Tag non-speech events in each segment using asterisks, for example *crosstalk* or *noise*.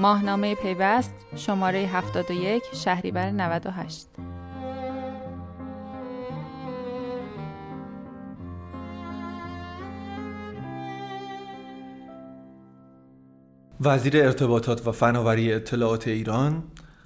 ماهنامه پیوست شماره 71 شهریور 98 وزیر ارتباطات و فناوری اطلاعات ایران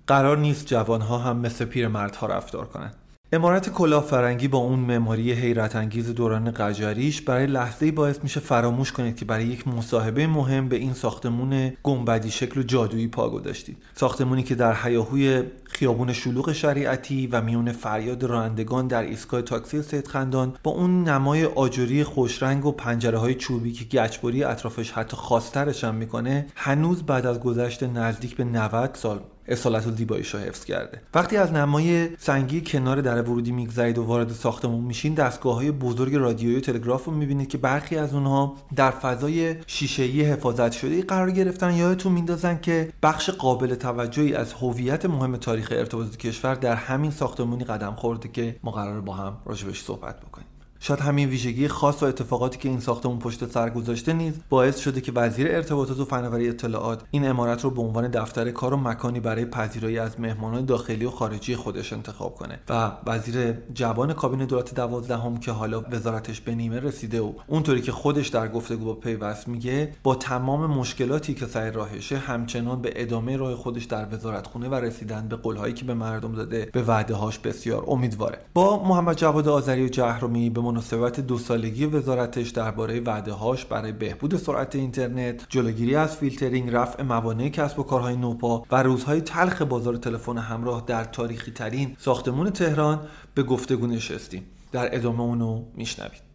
قرار نیست جوانها هم مثل پیرمردها رفتار کنند. امارت کلاه فرنگی با اون معماری حیرت انگیز دوران قجریش برای لحظه‌ای باعث میشه فراموش کنید که برای یک مصاحبه مهم به این ساختمون گنبدی شکل و جادویی پا گذاشتید. ساختمونی که در حیاهوی خیابون شلوغ شریعتی و میون فریاد رانندگان در ایستگاه تاکسی سید خندان با اون نمای آجوری خوشرنگ و پنجره های چوبی که گچبری اطرافش حتی خاصترش هم می‌کنه هنوز بعد از گذشت نزدیک به 90 سال اصالت و زیباییش رو حفظ کرده. وقتی از نمای سنگی کنار در ورودی میگذرید و وارد ساختمون میشین دستگاه های بزرگ رادیویی و تلگراف رو می‌بینید که برخی از اونها در فضای شیشهای حفاظت شده قرار گرفتن. یادتون میندازن که بخش قابل توجهی از هویت مهم تاریخ ارتباطات کشور در همین ساختمونی قدم خورده که ما قرار با هم راجبش صحبت بکنیم. شاید همین ویژگی خاص و اتفاقاتی که این ساختمون پشت سر گذاشته نیز باعث شده که وزیر ارتباطات و فناوری اطلاعات این امارت رو به عنوان دفتر کار و مکانی برای پذیرایی از مهمانان داخلی و خارجی خودش انتخاب کنه و وزیر جوان کابینه دولت دوازدهم که حالا وزارتش به نیمه رسیده و اونطوری که خودش در گفتگو با پیوست میگه با تمام مشکلاتی که سر راهشه همچنان به ادامه راه خودش در وزارتخونه و رسیدن به قولهایی که به مردم داده به وعده هاش بسیار امیدواره. با محمد جواد آذری جهرمی به مناسبت دو سالگی وزارتش درباره وعده هاش برای بهبود سرعت اینترنت، جلوگیری از فیلترینگ، رفع موانع کسب و کارهای نوپا و روزهای تلخ بازار تلفن همراه در تاریخی ترین ساختمون تهران به گفتگو نشستیم. در ادامه اونو میشنوید.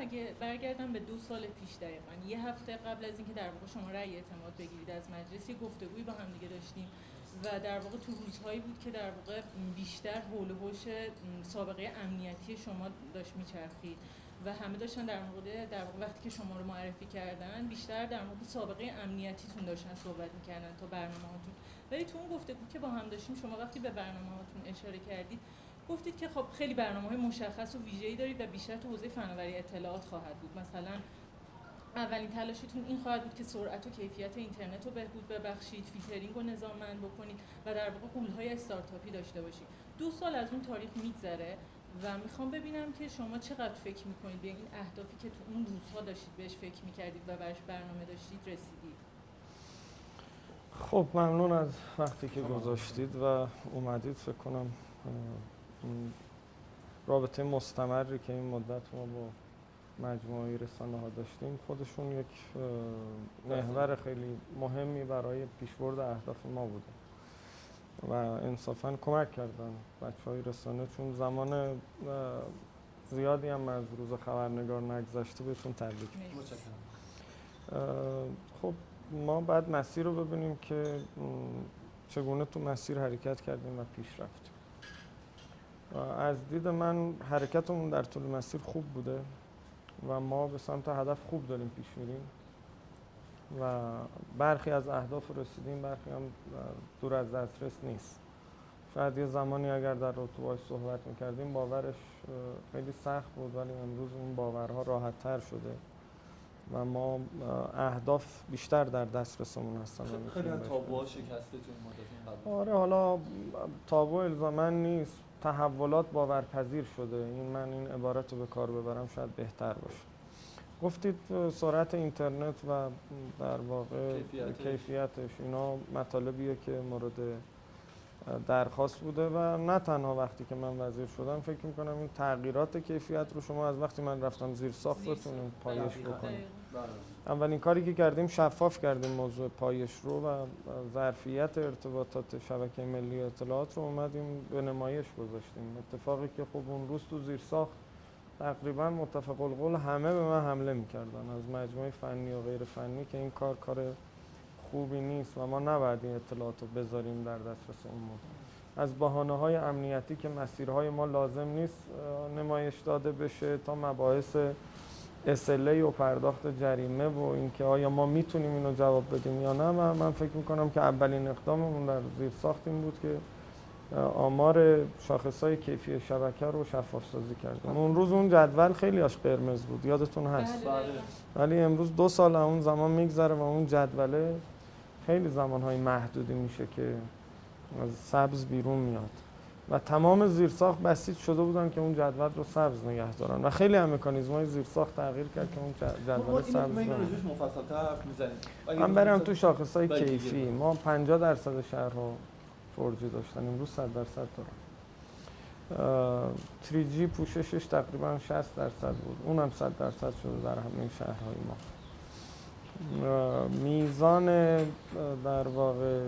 اگه برگردم به دو سال پیش دقیقا یه هفته قبل از اینکه در واقع شما رأی اعتماد بگیرید از مجلس گفتگویی با هم دیگه داشتیم و در واقع تو روزهایی بود که در واقع بیشتر حول و سابقه امنیتی شما داشت میچرخید و همه داشتن در مورد در واقع وقتی که شما رو معرفی کردن بیشتر در مورد سابقه امنیتیتون داشتن صحبت می‌کردن تا برنامه‌هاتون. ولی تو اون گفتگو که با هم داشتیم شما وقتی به برنامه‌هاتون اشاره کردید گفتید که خب خیلی برنامه های مشخص و ویژه‌ای دارید و بیشتر تو حوزه فناوری اطلاعات خواهد بود. مثلا اولین تلاشتون این خواهد بود که سرعت و کیفیت اینترنت رو بهبود ببخشید فیلترینگ رو نظاممند بکنید و در واقع قولهای استارتاپی داشته باشید. دو سال از اون تاریخ میگذره و می‌خوام ببینم که شما چقدر فکر می‌کنید. به این اهدافی که تو اون روزها داشتید بهش فکر می‌کردید و براش برنامه داشتید رسیدید. خب ممنون از وقتی که گذاشتید و اومدید. فکر کنم رابطه مستمری که این مدت ما با مجموعه رسانه ها داشتیم. خودشون یک محور خیلی مهمی برای پیشبرد اهداف ما بوده و انصافا کمک کردن بچه های رسانه. چون زمان زیادی هم از روز خبرنگار نگذشته بهشون تبریک. خب ما بعد مسیر رو ببینیم که چگونه تو مسیر حرکت کردیم و پیش رفتیم. از دید من حرکتمون در طول مسیر خوب بوده. و ما به سمت هدف خوب داریم پیش میریم. و برخی از اهداف رسیدیم برخی هم دور از دسترس نیست. شاید یه زمانی اگر در رتبه صحبت می‌کردیم باورش خیلی سخت بود ولی امروز اون باورها راحت تر شده و ما اهداف بیشتر در دسترسمون هستن خیلی تابوها شکسته تو آره حالا تابو الزامن نیست. تحولات باورپذیر شده. این من این عبارت رو به کار ببرم شاید بهتر باشه. گفتید سرعت اینترنت و در واقع کیفیتش. اینا مطالبیه که مورد درخواست بوده و نه تنها وقتی که من وزیر شدم فکر می‌کنم این تغییرات کیفیت رو شما از وقتی من رفتم زیر ساخت. بتونید پایش بکنید. اولین کاری که کردیم شفاف کردیم موضوع پایش رو و ظرفیت ارتباطات شبکه ملی اطلاعات رو اومدیم به نمایش گذاشتیم. اتفاقی که خب اون روز تو زیر ساخت تقریبا متفق القول همه به من حمله می‌کردن. از مجموعه فنی و غیر فنی که این کار کار خوبی نیست و ما نباید این اطلاعات رو بذاریم در دسترس عموم از بحانه های امنیتی که مسیرهای ما لازم نیست نمایش داده بشه تا مباحث اسله و پرداخت جریمه و اینکه آیا ما می‌تونیم اینو جواب بدیم یا نه من, من فکر می‌کنم که اولین اقداممون در زیر ساخت این بود که آمار شاخص های کیفی شبکه رو شفاف سازی کردیم. اون روز اون جدول خیلی اش قرمز بود. یادتون هست؟ بله، بله. ولی امروز دو سال اون زمان میگذره و اون جدوله خیلی زمانهای محدودی میشه که از سبز بیرون میاد. و تمام زیرساخت بسیج شده بودن که اون جدول رو سبز نگه دارن. و خیلی هم مکانیزم های زیرساخت تغییر کرد که اون جدول سبز. اگه من برم تو شاخص های کیفی. ما 50 درصد شهرها 4G داشتن. امروز 100 درصد دارن. 3G پوششش تقریبا 60 درصد بود. اونم 100 درصد شده در همه شهرهای ما. میزان در واقع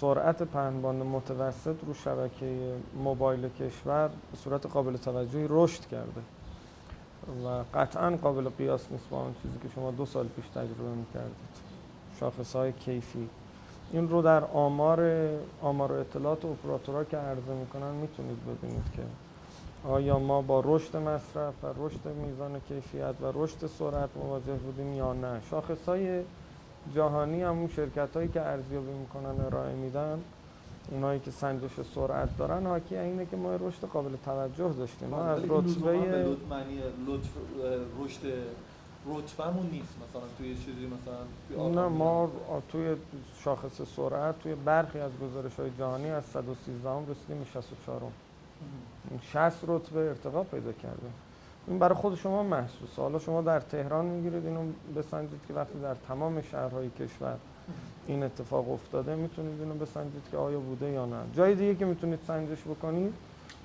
سرعت پهنبان متوسط رو شبکه موبایل کشور به صورت قابل توجهی رشد کرده. و قطعا قابل قیاس نیست با اون چیزی که شما دو سال پیش تجربه می‌کردید. شاخص های کیفی. این رو در آمار آمار و اطلاعات اپراتورها که عرضه می‌کنن می‌تونید ببینید که آیا ما با رشد مصرف و رشد میزان کیفیت و رشد سرعت مواجه بودیم یا نه؟ شاخص های جهانی هم اون شرکت هایی که ارزیابی می‌کنن ارائه میدن اونایی که سنجش سرعت دارن حاکی اینه که ما رشد قابل توجه داشتیم. ما از رتبه معنی لطف رشد رتبمون نیست مثلا توی چیزی مثلا توی نه ما توی شاخص سرعت توی برخی از گزارش های جهانی از 113 هم رسیدیم به 64 این 60 رتبه ارتقا پیدا کرده. این برای خود شما محسوسه. حالا شما در تهران می‌گیرید اینو بسنجید که وقتی در تمام شهرهای کشور این اتفاق افتاده می‌تونید اینو بسنجید که آیا بوده یا نه. جای دیگه که می‌تونید سنجش بکنید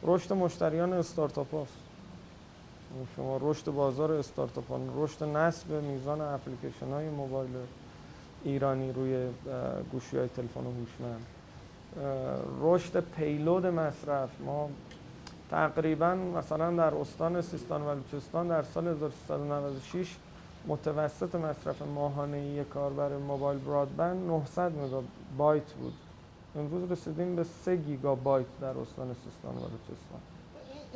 رشد مشتریان استارتاپ هاست. شما رشد بازار استارتاپ رشد نصب میزان اپلیکیشن های موبایل ایرانی روی گوشی های تلفن هوشمند. رشد پیلود مصرف. ما تقریبا مثلا در استان سیستان و بلوچستان در سال 1396 متوسط مصرف ماهانه یک کاربر موبایل برادبند 900 مگابایت بود. امروز رسیدیم به 3 گیگابایت در استان سیستان و بلوچستان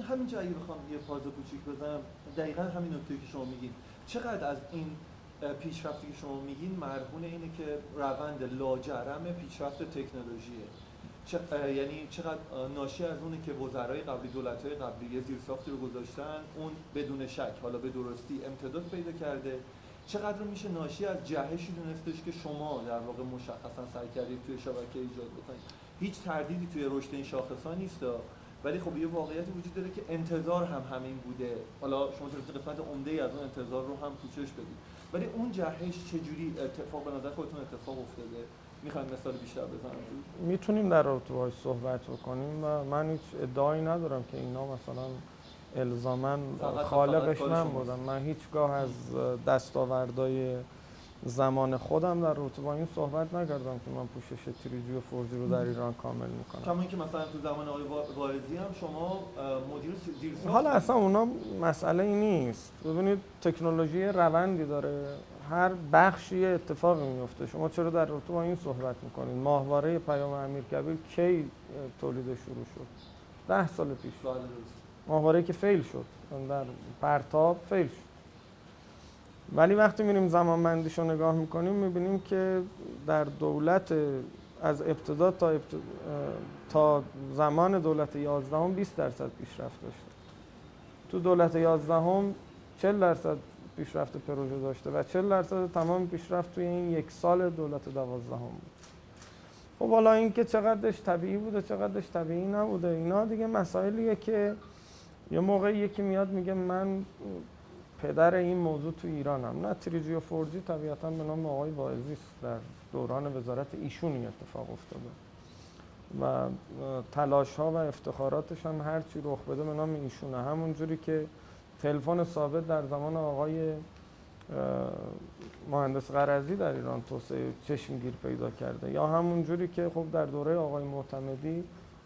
همینجا اگه بخوام یه پاز کوچیک بزنم. دقیقا همین نکته که شما میگین. چقدر از این پیشرفتی که شما میگین مرهون اینه که روند لاجرم پیشرفت تکنولوژیه؟ اه، یعنی چقدر ناشی از اونه که وزرای قبلی دولت‌های قبلی یه زیرساختی رو گذاشتن اون بدون شک حالا به درستی امتداد پیدا کرده. چقدر میشه ناشی از جهشی دونستش که شما در واقع مشخصا سعی کردید توی شبکه ایجاد بکنید؟ هیچ تردیدی توی رشد این شاخص‌ها نیست ولی خب یه واقعیتی وجود داره که انتظار هم همین بوده. حالا شما تونستید قسمت عمده ای از اون انتظار رو هم پوشش بدید. ولی اون جهش چجوری اتفاق به نظر خودتون اتفاق افتاده؟ می‌خوایم مثال بیشتر بزنم؟ می‌تونیم در رابطه باهاش صحبت بکنیم و من هیچ ادعایی ندارم که اینا مثلا فقط خالقش من. بودم من هیچگاه از دستاوردهای زمان خودم در رابطه با این صحبت نکردم که من پوشش تریجی و فورجی رو در ایران کامل می‌کنم. کما اینکه مثلا تو زمان آقای وا- واعظی هم شما مدیر زیرساخت حالا اصلا اونا مسئله ای نیست. ببینید تکنولوژی روندی داره. هر بخشی اتفاقی میفته شما چرا در رابطه با این صحبت می‌کنید ماهواره پیام امیرکبیر کی اه، تولید شروع شد؟ ده سال پیش. ماهواره که فیل شد. در پرتاب فیل شد. ولی وقتی میریم زمان بندیش رو نگاه می‌کنیم می‌بینیم که در دولت از ابتدا تا, ابت- اه، تا زمان دولت 11 هم 20 درصد پیشرفت داشته تو دولت 11 هم 40 درصد پیشرفت پروژه داشته و 40 درصد تمام پیشرفت توی این یک سال دولت 12 هم بود خب حالا اینکه چقدرش طبیعی بوده چقدرش طبیعی نبوده اینا دیگه مسائلیه که یه موقع یکی میاد میگه من پدر این موضوع تو ایرانم. نه تریجی و فورجی طبیعتا به نام آقای واعظی در دوران وزارت ایشون این اتفاق افتاده. و تلاش ها و افتخاراتش هم هرچی رخ بده به نام ایشونه. همون جوری که تلفن ثابت در زمان آقای مهندس قرضی در ایران توسعه چشمگیر پیدا کرده یا همون جوری که خب در دوره آقای معتمدی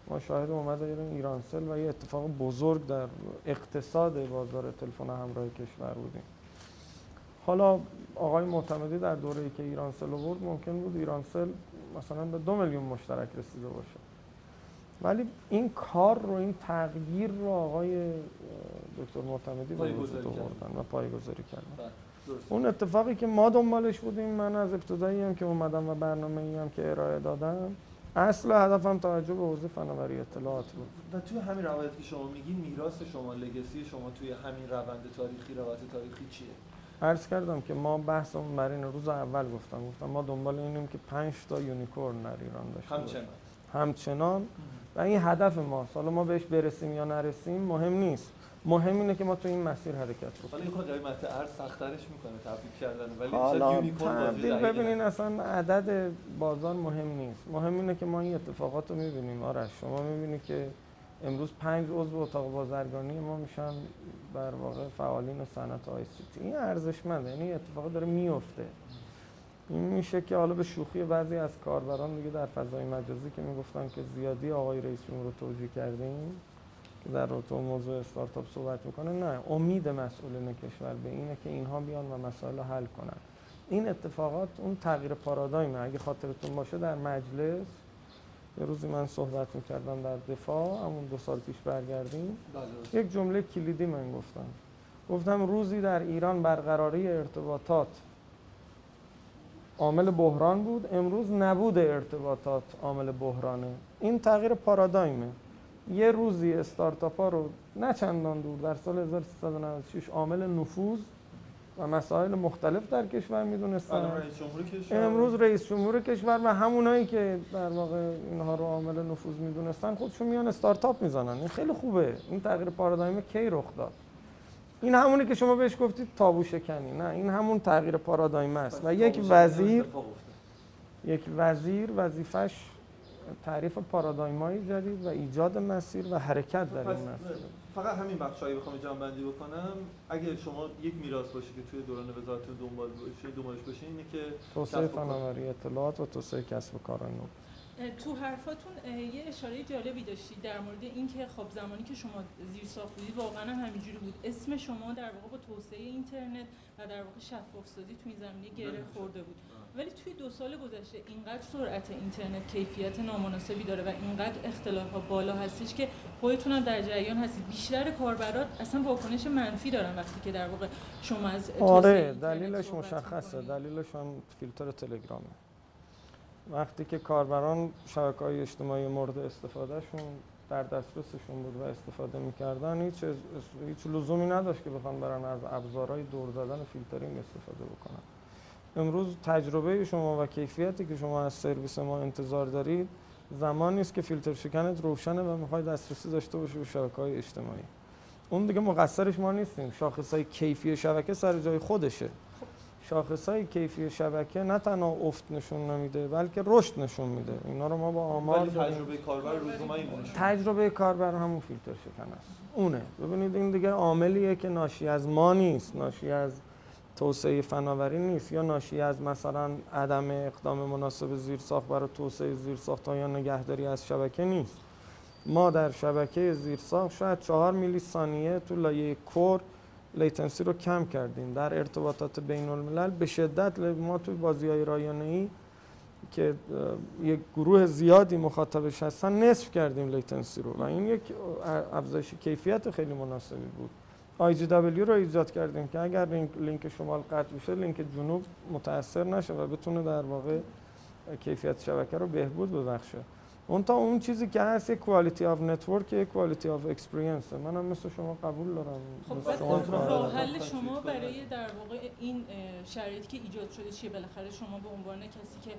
ما شاهد اومد ایرانسل و یه اتفاق بزرگ در اقتصاد بازار تلفن همراه کشور بودیم. حالا آقای معتمدی در دوره ای که ایرانسل آورد ممکن بود ایرانسل مثلا به دو میلیون مشترک رسیده باشه. ولی این کار رو این تغییر رو آقای دکتر معتمدی به وجود. آوردن و پایگذاری کردن. بله،. اون اتفاقی که ما دنبالش بودیم من از ابتدایی هم که اومدم و برنامه ای هم که ارائه دادم اصل هدفم توجه به حوزه فناوری اطلاعات بود. و توی همین روایت که شما میگین میراث شما لگسی شما توی همین روند تاریخی روایت تاریخی چیه؟ عرض کردم که ما بحثمون برای این روز اول گفتم. گفتم ما دنبال اینیم که 5 تا یونیکورن در ایران داشته همچنان. همچنان. و این هدف ماست حالا ما بهش برسیم یا نرسیم مهم نیست. مهم اینه که ما تو این مسیر حرکت بکنیم. حالا خود قیمت ارز سخت‌ترش می‌کنه تبدیل کردن ولی حالا unicorn بازی تبدیل. ببینین اصلا عدد بازار مهم نیست. مهم اینه که ما این اتفاقات رو می‌بینیم آرش شما می‌بینی که امروز پنج عضو اتاق بازرگانی ما میشن در واقع فعالین صنعت ICT. این ارزشمنده یعنی اتفاق داره میفته این میشه که حالا به شوخی بعضی از کاربران دیگه در فضای مجازی که می‌گفتن که زیادی آقای رئیس جمهور رو توجیه کردیم که در رابطه با موضوع استارتاپ صحبت می‌کنه نه. امید مسئولین کشور به اینه که اینها بیان و مسائل حل کنن. این اتفاقات اون تغییر پارادایمه. اگه خاطرتون باشه در مجلس یه روزی من صحبت می‌کردم در دفاع همون دو سال پیش برگردیم. بله. یک جمله کلیدی من گفتم. گفتم روزی در ایران برقراری ارتباطات عامل بحران بود امروز نبود ارتباطات عامل بحرانه. این تغییر پارادایمه. یه روزی استارتاپ ها رو نه چندان دور در سال 1396 عامل نفوذ و مسائل مختلف در کشور می‌دونستن. کشور. امروز رئیس جمهور کشور و همونایی که در واقع اینها رو عامل نفوذ می‌دونستن خودشون میان استارتاپ می‌زنن. این خیلی خوبه. این تغییر پارادایم کی رخ داد؟ این همونی که شما بهش گفتید تابو شکنی نه این همون تغییر پارادایم است. و یک وزیر. یک وزیر وظیفش تعریف پارادایم‌های جدید و ایجاد مسیر و حرکت در این مسیر. فقط همین بخشایی بخوام جمع بندی بکنم. اگه شما یک میراث باشه که توی دوران وزارتتون دنبال باشه دنبالش باشه اینه که توسعه. فناوری اطلاعات و توسعه کسب و کار نو. تو حرفاتون یه اشاره جالبی داشتید در مورد اینکه خب زمانی که شما زیر ساخت بودید واقعا هم همینجوری بود. اسم شما در واقع با توسعه اینترنت و در واقع شفاف سازی تو این زمینه گره خورده بود. ولی توی دو سال گذشته اینقدر سرعت اینترنت کیفیت نامناسبی داره و اینقدر اختلاف ها بالا هستش که خودتون هم در جریان هستید. بیشتر کاربرات اصلا واکنش منفی دارن وقتی که در واقع شما از آره دلیلش مشخصه. دلیلش هم فیلتر تلگرامه وقتی که کاربران شبکه های اجتماعی مورد استفادهشون در دسترسشون بود و استفاده می‌کردن هیچ, هیچ لزومی نداشت که بخوان برن از ابزارهای دور زدن فیلترینگ استفاده بکنن. امروز تجربه شما و کیفیتی که شما از سرویس ما انتظار دارید زمانی است که فیلتر شکنت روشنه و می‌خوای دسترسی داشته باشی به شبکه های اجتماعی. اون دیگه مقصرش ما نیستیم. شاخص های کیفی شبکه سر جای خودشه. شاخص های کیفی شبکه نه تنها افت نشون نمیده بلکه رشد نشون میده. اینا رو ما با آمار ولی. تجربه کاربر تجربه کاربر همون فیلتر شکن است. اونه. ببینید این دیگه عاملیه که ناشی از ما نیست. ناشی از توسعه فناوری نیست. یا ناشی از مثلا عدم اقدام مناسب زیرساخت برای توسعه زیرساخت یا نگهداری از شبکه نیست. ما در شبکه زیرساخت شاید چهار میلی ثانیه تو لایه کور لیتنسی رو کم کردیم. در ارتباطات بین الملل به شدت ما توی بازی های رایانه‌ای که یک گروه زیادی مخاطبش هستن نصف کردیم latency رو. و این یک افزایش کیفیت خیلی مناسبی بود. IGW رو ایجاد کردیم که اگر لینک, شمال قطع بشه لینک جنوب متاثر نشه و بتونه در واقع کیفیت شبکه رو بهبود ببخشه. اون تا اون چیزی که هست یک quality of network یک quality of experience منم مثل شما قبول دارم. خب شما خب، راه. حل شما برای در واقع این شرایطی که ایجاد شده چیه؟ بالاخره شما به عنوان کسی که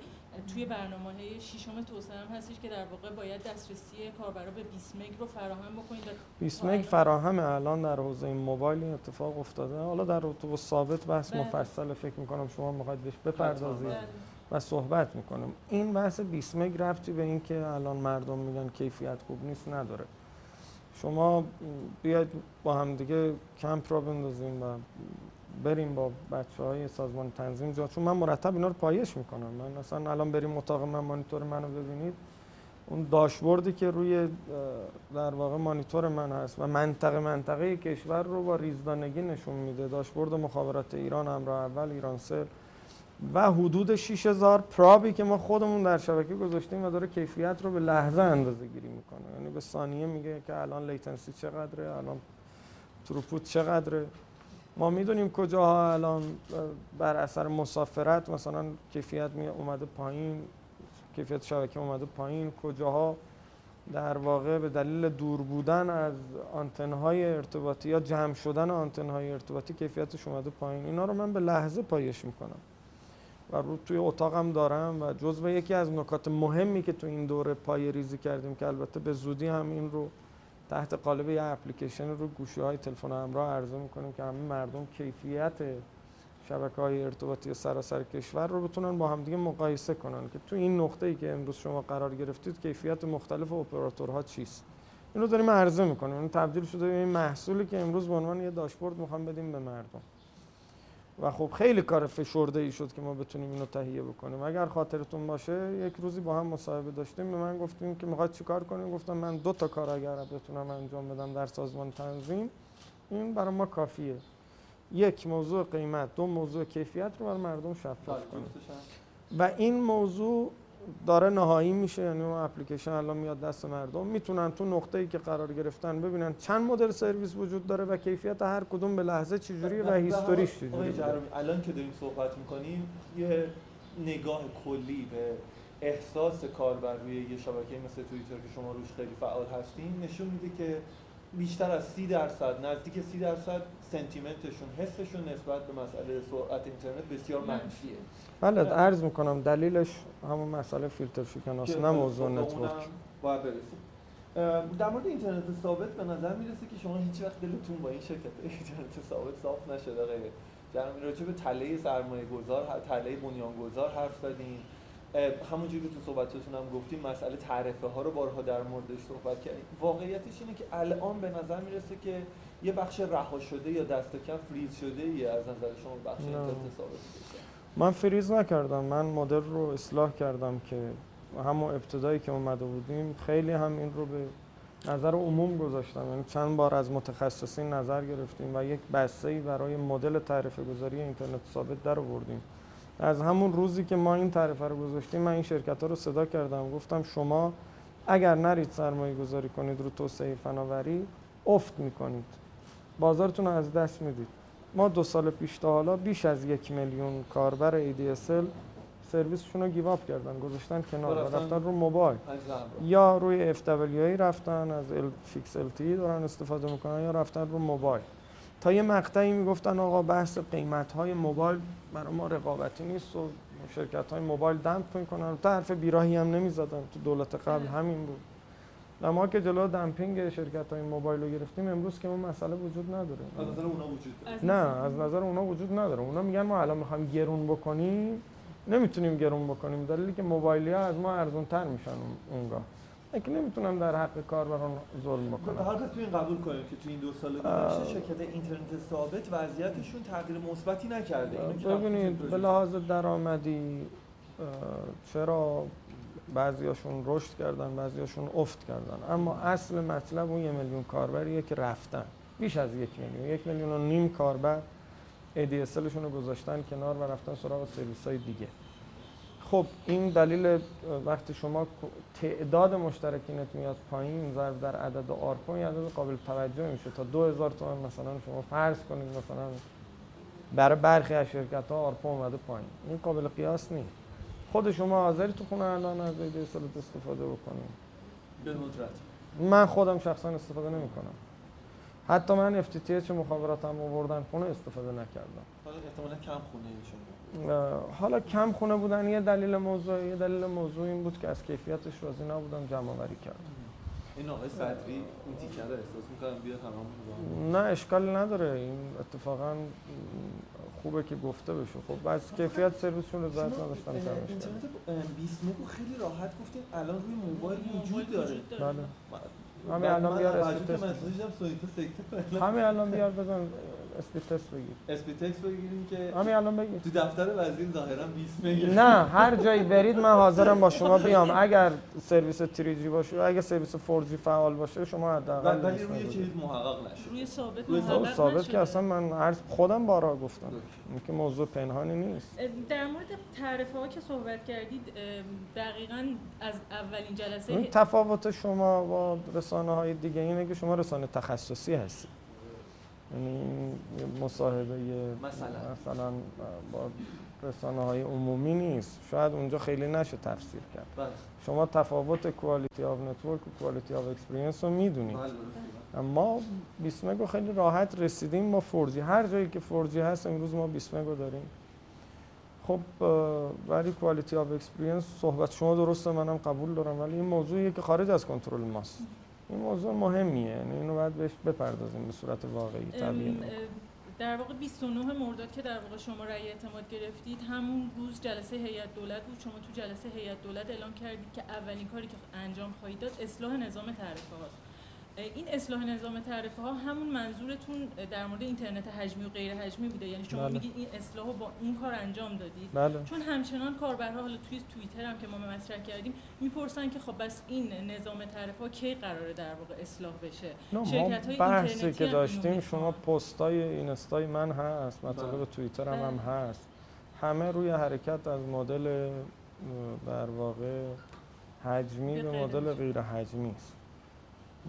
توی برنامه های شیشم توسعه هم هستش که در واقع باید دسترسی کاربرا به 20 مگ رو فراهم بکنید. و 20 مگ فراهم الان در حوزه موبایل این اتفاق افتاده. حالا در با ثابت بحث بله. مفصل فکر می‌کنم شما می‌خواید بهش بپردازید. بله. و صحبت می‌کنیم این بحث 20 مگ ربطی به این که الان مردم میگن کیفیت خوب نیست نداره. شما بیاید با هم دیگه کمپ را بندازیم و بریم با بچه های سازمان تنظیم جا. چون من مرتب اینا رو پایش می‌کنم. من اصلا الان بریم اتاق من مانیتور منو ببینید. اون داشبوردی که روی در واقع مانیتور من هست و منطقه منطقه کشور رو با ریزدانگی نشون میده. داشبورد مخابرات ایران همراه اول ایرانسل و حدود 6000 پرابی که ما خودمون در شبکه گذاشتیم و داره کیفیت رو به لحظه اندازه گیری می‌کنه. یعنی به ثانیه میگه که الان لیتنسی چقدره الان تروپوت چقدره. ما می‌دونیم کجاها الان بر اثر مسافرت مثلا کیفیت می اومده پایین کیفیت شبکه اومده پایین. کجاها در واقع به دلیل دور بودن از آنتنهای ارتباطی یا جمع شدن آنتنهای ارتباطی کیفیتش اومده پایین. اینا رو من به لحظه پایش می‌کنم. و رو توی اتاقم دارم و جزو یکی از نکات مهمی که تو این دوره پای ریزی کردیم که البته به زودی هم این رو تحت قالب یه اپلیکیشن رو گوشی های تلفن همراه عرضه می‌کنیم که همه مردم کیفیت شبکه های ارتباطی سراسر کشور رو بتونن با همدیگه مقایسه کنن که تو این نقطه ای که امروز شما قرار گرفتید کیفیت مختلف اپراتورها چیست. این رو داریم عرضه می‌کنیم. این تبدیل شده به این محصولی که امروز به عنوان یه داشبورد می‌خوام بدیم به مردم. و خب خیلی کار فشرده ای شد که ما بتونیم اینو تهیه بکنیم. اگر خاطرتون باشه یک روزی با هم مصاحبه داشتیم به من گفتیم که می‌خواد چیکار کنیم گفتم من دو تا کار اگر بتونم انجام بدم در سازمان تنظیم این برای ما کافیه. یک موضوع قیمت دو موضوع کیفیت رو برای مردم شفاف کنیم و این موضوع داره نهایی میشه یعنی اون اپلیکیشن الان میاد دست مردم. می‌تونن تو نقطه ای که قرار گرفتن ببینن چند مدل سرویس وجود داره و کیفیت هر کدوم به لحظه چجوری و هیستوریش چجوری الان که داریم صحبت می‌کنیم یه نگاه کلی به احساس کاربر روی یه شبکه مثل توییتر که شما روش خیلی فعال هستین نشون میده که بیشتر از سی درصد نزدیک سی درصد sentiment شون حسشون نسبت به مسئله سرعت اینترنت بسیار منفیه. بله عرض می‌کنم دلیلش همون مسئله فیلتر شکناس نه موضوع network. باید برسیم. در مورد اینترنت ثابت به نظر می‌رسه که شما هیچ وقت دلتون با این شرکت اینترنت ثابت صاف نشده غیره جنبی راجع به تله سرمایه گذار تله بنیان گذار حرف زدیم همونجوری که تو صحبتتون هم گفتیم مسئله تعرفه ها رو بارها در موردش صحبت کردیم. واقعیتش اینه که الان به نظر می‌رسه که یه بخش رها شده یا دست کم فریز شده ای از نظر شما بخش اینترنت ثابت من فریز نکردم. من مدل رو اصلاح کردم که همون ابتدایی که اومده بودیم خیلی هم این رو به نظر عموم گذاشتم. یعنی چند بار از متخصصین نظر گرفتیم و یک بسته برای مدل تعرفه گذاری اینترنت ثابت در آوردیم. از همون روزی که ما این تعرفه رو گذاشتیم من این شرکت ها رو صدا کردم. گفتم شما اگر نرید سرمایه گذاری کنید رو توسعه فناوری افت می‌کنید. بازارتون رو از دست می‌دید. ما دو سال پیش تا حالا بیش از یک میلیون کاربر ADSL سرویسشون رو گیواب کردن گذاشتن کنار و رفتن رو موبایل. یا روی FWA رفتن از فیکس LTE دارن استفاده می‌کنن یا رفتن رو موبایل. تا یه مقطعی می‌گفتن آقا بحث قیمت های موبایل برای ما رقابتی نیست و شرکت های موبایل دمپ می‌کنن. تا حرف بیراهی هم نمی‌زدن. تو دولت قبل همین بود. ما که جلو دمپینگ شرکت های موبایل رو گرفتیم امروز که اون مسئله وجود نداره. از نظر اونا وجود داره. نه از نظر اونا وجود نداره. اونا میگن ما الان می‌خوایم گرون بکنیم. نمی‌تونیم گرون بکنیم. دلیلی که موبایلی ها از ما ارزون تر میشن اونگاه. که نمی‌تونم در حق کاربران ظلم بکنم. هر تو این قبول کنیم که تو این دو سال گذشته شرکت اینترنت ثابت وضعیتشون تغییر مثبتی نکرده. ببینید به لحاظ درآمدی چرا بعضیاشون رشد کردن بعضیاشون افت کردن. اما اصل مطلب اون یه میلیون کاربریه که رفتن. بیش از یک میلیون. یک میلیون و نیم کاربر ADSLشون رو گذاشتن کنار و رفتن سراغ سرویس های دیگه. خب این دلیل وقتی شما تعداد مشترکینت میاد پایین ضرب در عدد آرپا این عدد قابل توجه میشه. تا 2000 تومان مثلا شما فرض کنید مثلا برای برخی از شرکت ها آرپا اومده پایین. این قابل قیاس نیست. خود شما حاضری تو خونه الان از ایده استفاده بکنید به ندرت. من خودم شخصا استفاده نمی کنم. حتی من FTTH مخابراتم آوردن خونه استفاده نکردم. حالا احتمالا کم خونه شما حالا کم خونه بودن یه دلیل موضوع یه دلیل موضوع این بود که از کیفیتش راضی نبودم جمع آوری کردم این آقای صدری این تیکه رو احساس می‌کنم بیا تمام نه اشکال نداره. این اتفاقا خوبه که گفته بشه. خب بس کیفیت سرویسشون رو ذات نداشتن اینترنت 20 مگ رو خیلی راحت گفتین الان روی موبایل وجود داره. بله. همین الان بیار speed همین الان بیار بزن. speed test بگیر. speed test بگیریم که همین الان بگیر. تو دفتر وزیر ظاهرا 20 میگه نه هر جایی برید من حاضرم با شما بیام. اگر سرویس 3 باشه اگه سرویس 4 فعال باشه شما حداقل ولی روی چیز محقق نشه روی ثابت روی ثابت, ثابت که اصلا من عرض خودم بارها گفتم. این که موضوع پنهانی نیست. در مورد تعرفه ها که صحبت کردید دقیقاً از اولین جلسه این تفاوت شما با رسانه های دیگه اینه که شما رسانه تخصصی هستید. یعنی مصاحبه مثلا. مثلا با رسانه های عمومی نیست. شاید اونجا خیلی نشه تفسیر کرد. بله. شما تفاوت quality of network و quality of experience رو می‌دونید. بله ما 20 مگا خیلی راحت رسیدیم با 4G هر جایی که 4G هست امروز ما 20 مگا داریم. خب ولی quality of experience صحبت شما درسته منم قبول دارم ولی این موضوعیه که خارج از کنترل ماست. این موضوع مهمیه. یعنی اینو باید بهش بپردازیم به صورت واقعی طبیعی. در واقع 29 مرداد که در واقع شما رأی اعتماد گرفتید همون روز جلسه هیئت دولت بود. شما تو جلسه هیئت دولت اعلام کردید که اولین کاری که انجام خواهید داد اصلاح نظام تعرفه هاست این اصلاح نظام تعرفه ها همون منظورتون در مورد اینترنت حجمی و غیر حجمی بوده یعنی شما بله. میگید این اصلاح رو با این کار انجام دادید بله چون همچنان کاربرها حالا توی توییتر هم که ما مطرح کردیم می‌پرسن که خب بس این نظام تعرفه ها کی قراره در واقع اصلاح بشه بحثی اینترنتی که داشتیم شما. پستای اینستای من هست مطالب بله. توییتر هم, هم بله. هست همه روی حرکت از مدل در واقع حجمی به مدل. غیر حجمی است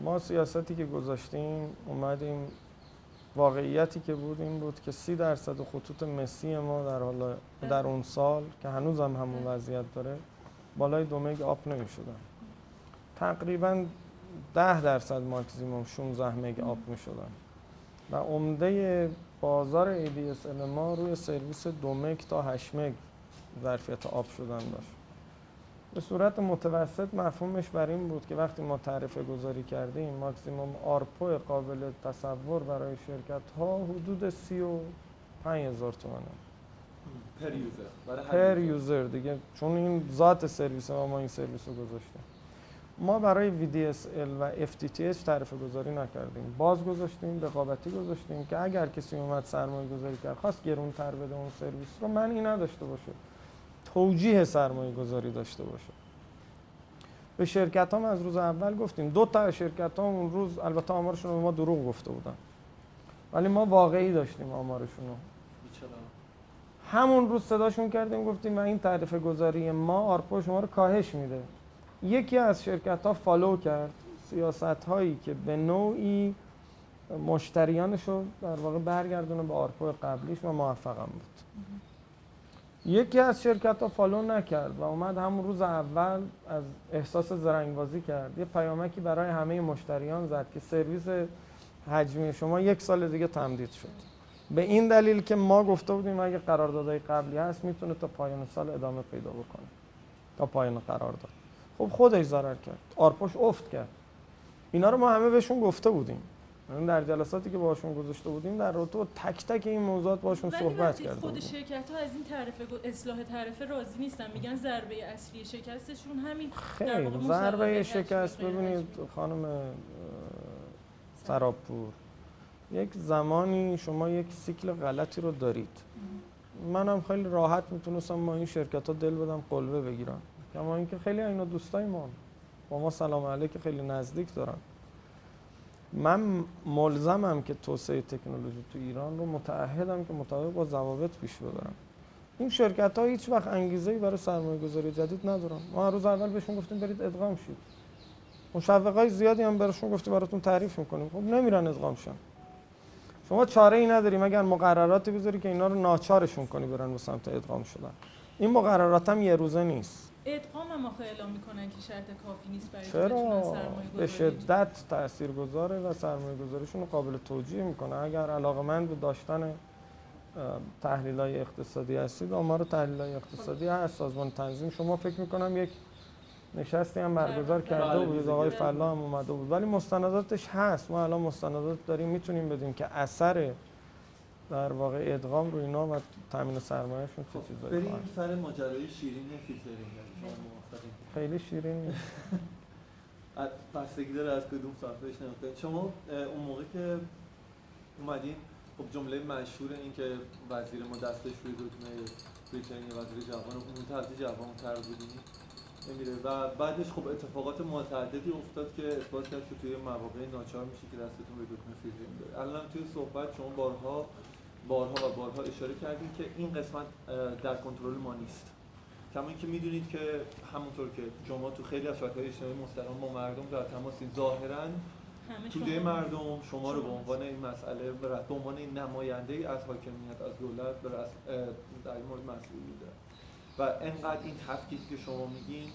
ما سیاستی که گذاشتیم اومدیم واقعیتی که بود این بود که سی درصد خطوط مسی ما در حال در اون سال که هنوز هم همون وضعیت داره بالای دو مگ آپ نمی شدن تقریبا ده درصد ماکسیموم 16 مگ آپ می شدن و عمده بازار ADSL ما روی سرویس دو مگ تا 8 مگ ظرفیت up شدن داشت. به صورت متوسط مفهومش بر این بود که وقتی ما تعرفه گذاری کردیم ماکسیموم ARPU قابل تصور برای شرکت ها حدود 35 هزار تومنه. per user per user دیگه. چون این ذات سرویس ما ما این سرویس رو گذاشتیم. ما برای VDSL و FTTH تعرفه گذاری نکردیم. باز گذاشتیم رقابتی گذاشتیم که اگر کسی اومد سرمایه گذاری کرد خواست گرون تر بده اون سرویس رو من این نداشته باشه. توجیه سرمایه گذاری داشته باشه. به شرکت هم از روز اول گفتیم. دو تا شرکت ها اون روز البته آمارشون رو ما دروغ گفته بودن. ولی ما واقعی داشتیم آمارشون رو. همون روز صداشون کردیم گفتیم این تعرفه گذاری ما ARPU شما رو کاهش میده. یکی از شرکت ها follow کرد. سیاست هایی که به نوعی مشتریانش رو در واقع برگردونه به ARPU قبلیش و موفقم بود. یکی از شرکت ها follow نکرد و اومد همون روز اول از احساس زرنگبازی کرد. یه پیامکی برای همه مشتریان زد که سرویس حجمی شما یک سال دیگه تمدید شد. به این دلیل که ما گفته بودیم اگه قراردادهای قبلی هست می‌تونه تا پایان سال ادامه پیدا بکنه. تا پایان قرارداد. خب خودش ضرر کرد. ARPU ش افت کرد. اینا رو ما همه بهشون گفته بودیم. یعنی در جلساتی که باشون گذاشته بودیم در رابطه با تک تک این موضوعات باشون صحبت کرده خود شرکت ها از این تعرفه گو- اصلاح تعرفه راضی نیستن میگن ضربه اصلی شکستشون همین مسابقه ضربه شکست ببینید. خانم سرابپور یک زمانی شما یک سیکل غلطی رو دارید. منم خیلی راحت می‌تونستم با این شرکت ها دل بدم قلبه بگیرم کما اینکه خیلی اینا دوستای ما. با ما سلام علیک خیلی نزدیک دارن. من ملزمم که توسعه تکنولوژی تو ایران رو متعهدم که مطابق با ضوابط پیش ببرم. این شرکت ها هیچ وقت انگیزه برای سرمایه گذاری جدید ندارن. ما روز اول بهشون گفتیم برید ادغام شید. مشوقای زیادی هم براشون گفتیم براتون تعریف می‌کنیم. خب نمیرن ادغام شن. شما چاره ای نداری مگر مقرراتی بذاری که اینا رو ناچارشون کنی برن به سمت ادغام شدن. این مقررات هم یه روزه نیست. ادغام هم آخه اعلام می‌کنن که شرط کافی نیست برای چرا؟ به شدت تأثیر گذاره و سرمایه گذاریشون رو قابل توجیه می‌کنه. اگر علاقه من به داشتن تحلیل های اقتصادی هستید آمار تحلیل های اقتصادی هست سازمان تنظیم. شما فکر می‌کنم یک نشستی هم برگزار کرده بله، بودید. آقای. فلا هم اومده بود. ولی مستنداتش هست. ما الان مستندات داریم. می‌تونیم بدیم که اثر در واقع ادغام روی اینا و تامین سرمایهشون چه چیزایی بریم سر ماجرای شیرین فیلترینگ. خیلی شیرین نیست. *laughs* بستگی داره از کدوم سمتش نمی‌کنید شما اون موقع که اومدین خب جمله مشهور این که وزیر ما دستش روی دکمه بریتانیا وزیر جوان اون تحت جوان تر بودین. نمیره. و بعدش خب اتفاقات متعددی افتاد که اثبات کرد که توی مواقع ناچار میشه که دستتون روی دکمه فیلترینگ بره الان توی صحبت شما بارها بارها و بارها اشاره کردین که این قسمت در کنترل ما نیست. کما اینکه می‌دونید که همونطور که شما تو خیلی از شبکه‌های اجتماعی مستقیم با مردم در تماسی ظاهرا توده مردم شما رو به عنوان این مسئله به عنوان این نماینده ای از حاکمیت از دولت به در این مورد مسئولی داره و انقدر این تفکیک که شما میگین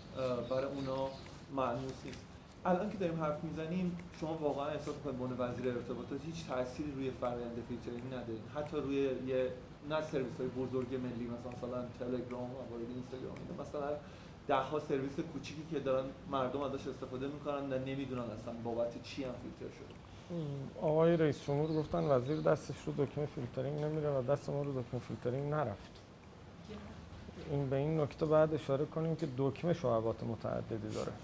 برای اونا مأنوس نیست. الان که داریم حرف می‌زنیم شما واقعا احساس کنید به وزیر ارتباطات هیچ تأثیری روی فرآیند فیلترینگ ندارید حتی روی یه نه سرویس های بزرگ ملی مثلا مثلا تلگرام و اینستاگرام مثلا ده ها سرویس کوچیکی که دارن مردم ازش استفاده می‌کنن و نمی‌دونن اصلا بابت چی هم فیلتر شده. آقای رئیس جمهور گفتن وزیر دستش رو دکمه فیلترینگ نمیره و دست ما رو دکمه فیلترینگ نرفت. این به این نکته بعد اشاره کنیم که دکمه شعبات متعددی داره. *laughs*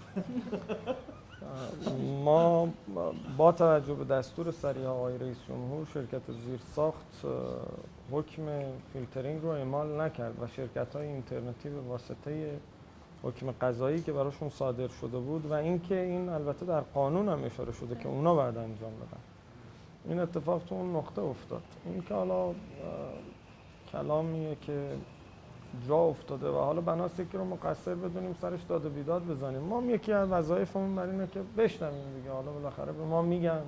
ما با توجه به دستور صریح آقای رئیس جمهور شرکت زیر ساخت حکم فیلترینگ رو اعمال نکرد و شرکت های اینترنتی به واسطه حکم قضایی که براشون صادر شده بود و اینکه این البته در قانون هم اشاره شده که اونا بعد انجام بدن. این اتفاق تو اون نقطه افتاد. این که حالا کلامیه که جا افتاده و حالا بناست که رو مقصر بدونیم سرش داد و بیداد بزنیم. ما یکی از وظایفمون بر اینه که بشنویم دیگه. حالا بالاخره به ما میگن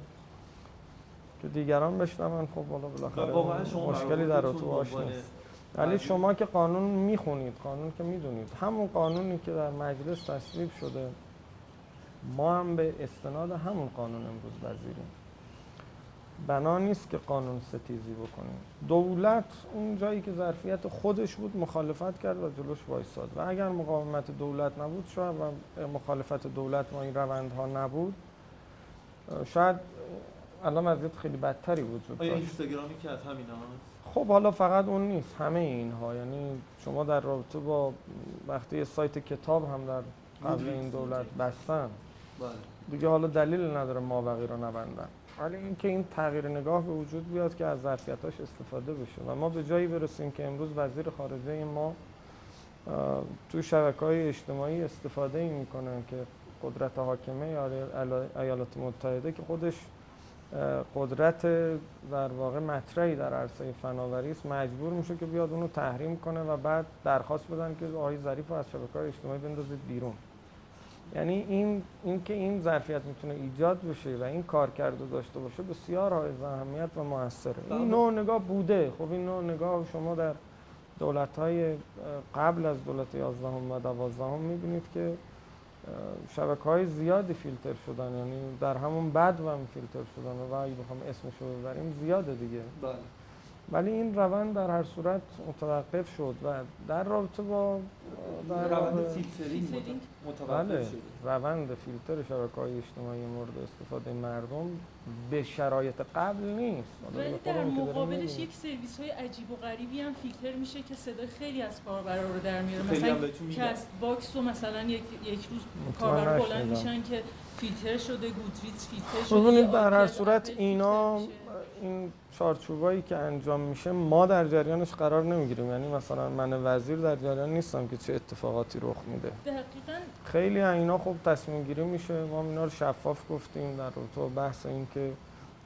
که دیگران بشنون. خب حالا بالاخره مشکلی در تو نیست. ولی شما که قانون می‌خونید قانون که می‌دونید همون قانونی که در مجلس تصویب شده ما هم به استناد همون قانون امروز وزیریم بنا نیست که قانون ستیزی بکنیم. دولت اون جایی که ظرفیت خودش بود مخالفت کرد و جلوش وایساد. و اگر مقاومت دولت نبود شاید و مخالفت دولت ما این روندها نبود شاید الان وضعیت خیلی بدتری وجود داشت اینستاگرامی که از همین خب حالا فقط اون نیست همه اینها. یعنی شما در رابطه با وقتی سایت کتاب هم در قبل این دولت بستن بله. دیگه حالا دلیل نداره ما بقیه رو نبندن. ولی اینکه این تغییر نگاه به وجود بیاد که از ظرفیتاش استفاده بشه. و ما به جایی برسیم که امروز وزیر خارجه ما تو شبکه های اجتماعی استفاده ای می‌کنه که قدرت حاکمه ایالات متحده که خودش قدرت در واقع مطرحی در عرصه فناوری است مجبور میشه که بیاد اونو تحریم کنه و بعد درخواست بدن که آقای ظریف از شبکه‌های اجتماعی بندازید بیرون. یعنی این این که این ظرفیت می‌تونه ایجاد بشه و این کار کرده داشته باشه بسیار های اهمیت و موثره این بله. نوع نگاه بوده خب این نوع نگاه شما در دولت های قبل از دولت 11 و 12 می‌بینید که شبکه های زیادی فیلتر شدن یعنی در همون بدو هم فیلتر شدن و اگه بخوام اسمش رو ببریم زیاده دیگه بله. ولی این روند در هر صورت متوقف شد و در رابطه با در روند فیلترینگ متوقف بله. شد. روند فیلتر شبکه های اجتماعی مورد استفاده مردم به شرایط قبل نیست. ولی در مقابلش یک سرویس های عجیب و غریبی هم فیلتر میشه که صدای خیلی از کاربرا رو در میاره. مثلا Castbox و مثلا یک, یک روز کاربر بلند میشن که فیلتر شده Goodreads فیلتر شده در هر صورت اینا این چارچوبایی که انجام میشه ما در جریانش قرار نمی‌گیریم. یعنی مثلا من وزیر در جریان نیستم که چه اتفاقاتی رخ میده. دقیقاً. خیلی اینا خب تصمیم گیری میشه. ما اینا رو شفاف گفتیم در تو بحث این که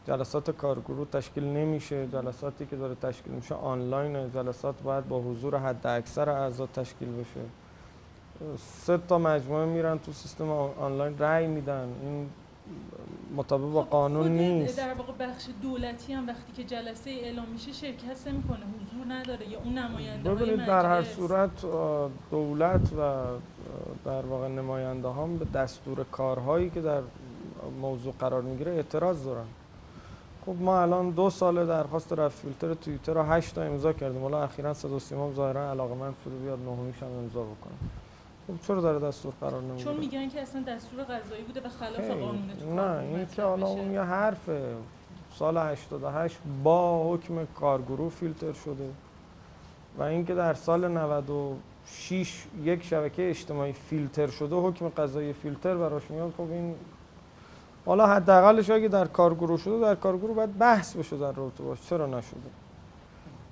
جلسات کارگروه تشکیل نمیشه. جلساتی که داره تشکیل میشه آنلاین جلسات باید با حضور حد اکثر اعضا تشکیل بشه. سه تا مجموعه میرن تو سیستم آنلاین رأی میدن. این مطابق با خب، قانون نیست. در واقع بخش دولتی هم وقتی که جلسه اعلام میشه شرکت نمی‌کنه حضور نداره یا اون نماینده ببینید در هر صورت دولت و در واقع نماینده هم به دستور کارهایی که در موضوع قرار می‌گیره اعتراض دارن. خب ما الان دو سال درخواست رفع فیلتر توییتر رو هشت تا امضا کردیم. حالا اخیرا صدا سیما ظاهرا علاقمند شده بیاد نهمیش هم امضا بکنه. خب چرا داره دستور قرار نمی‌گیره چون میگن که اصلا دستور قضایی بوده و خلاف قانون نه این که حالا اون یه حرفه. سال 88 با حکم کارگروه فیلتر شده و اینکه در سال 96 یک شبکه اجتماعی فیلتر شده حکم قضایی فیلتر براش میاد خب این حالا حداقلش اگه در کارگروه شده در کارگروه باید بحث بشه در رابطه باش. چرا نشده؟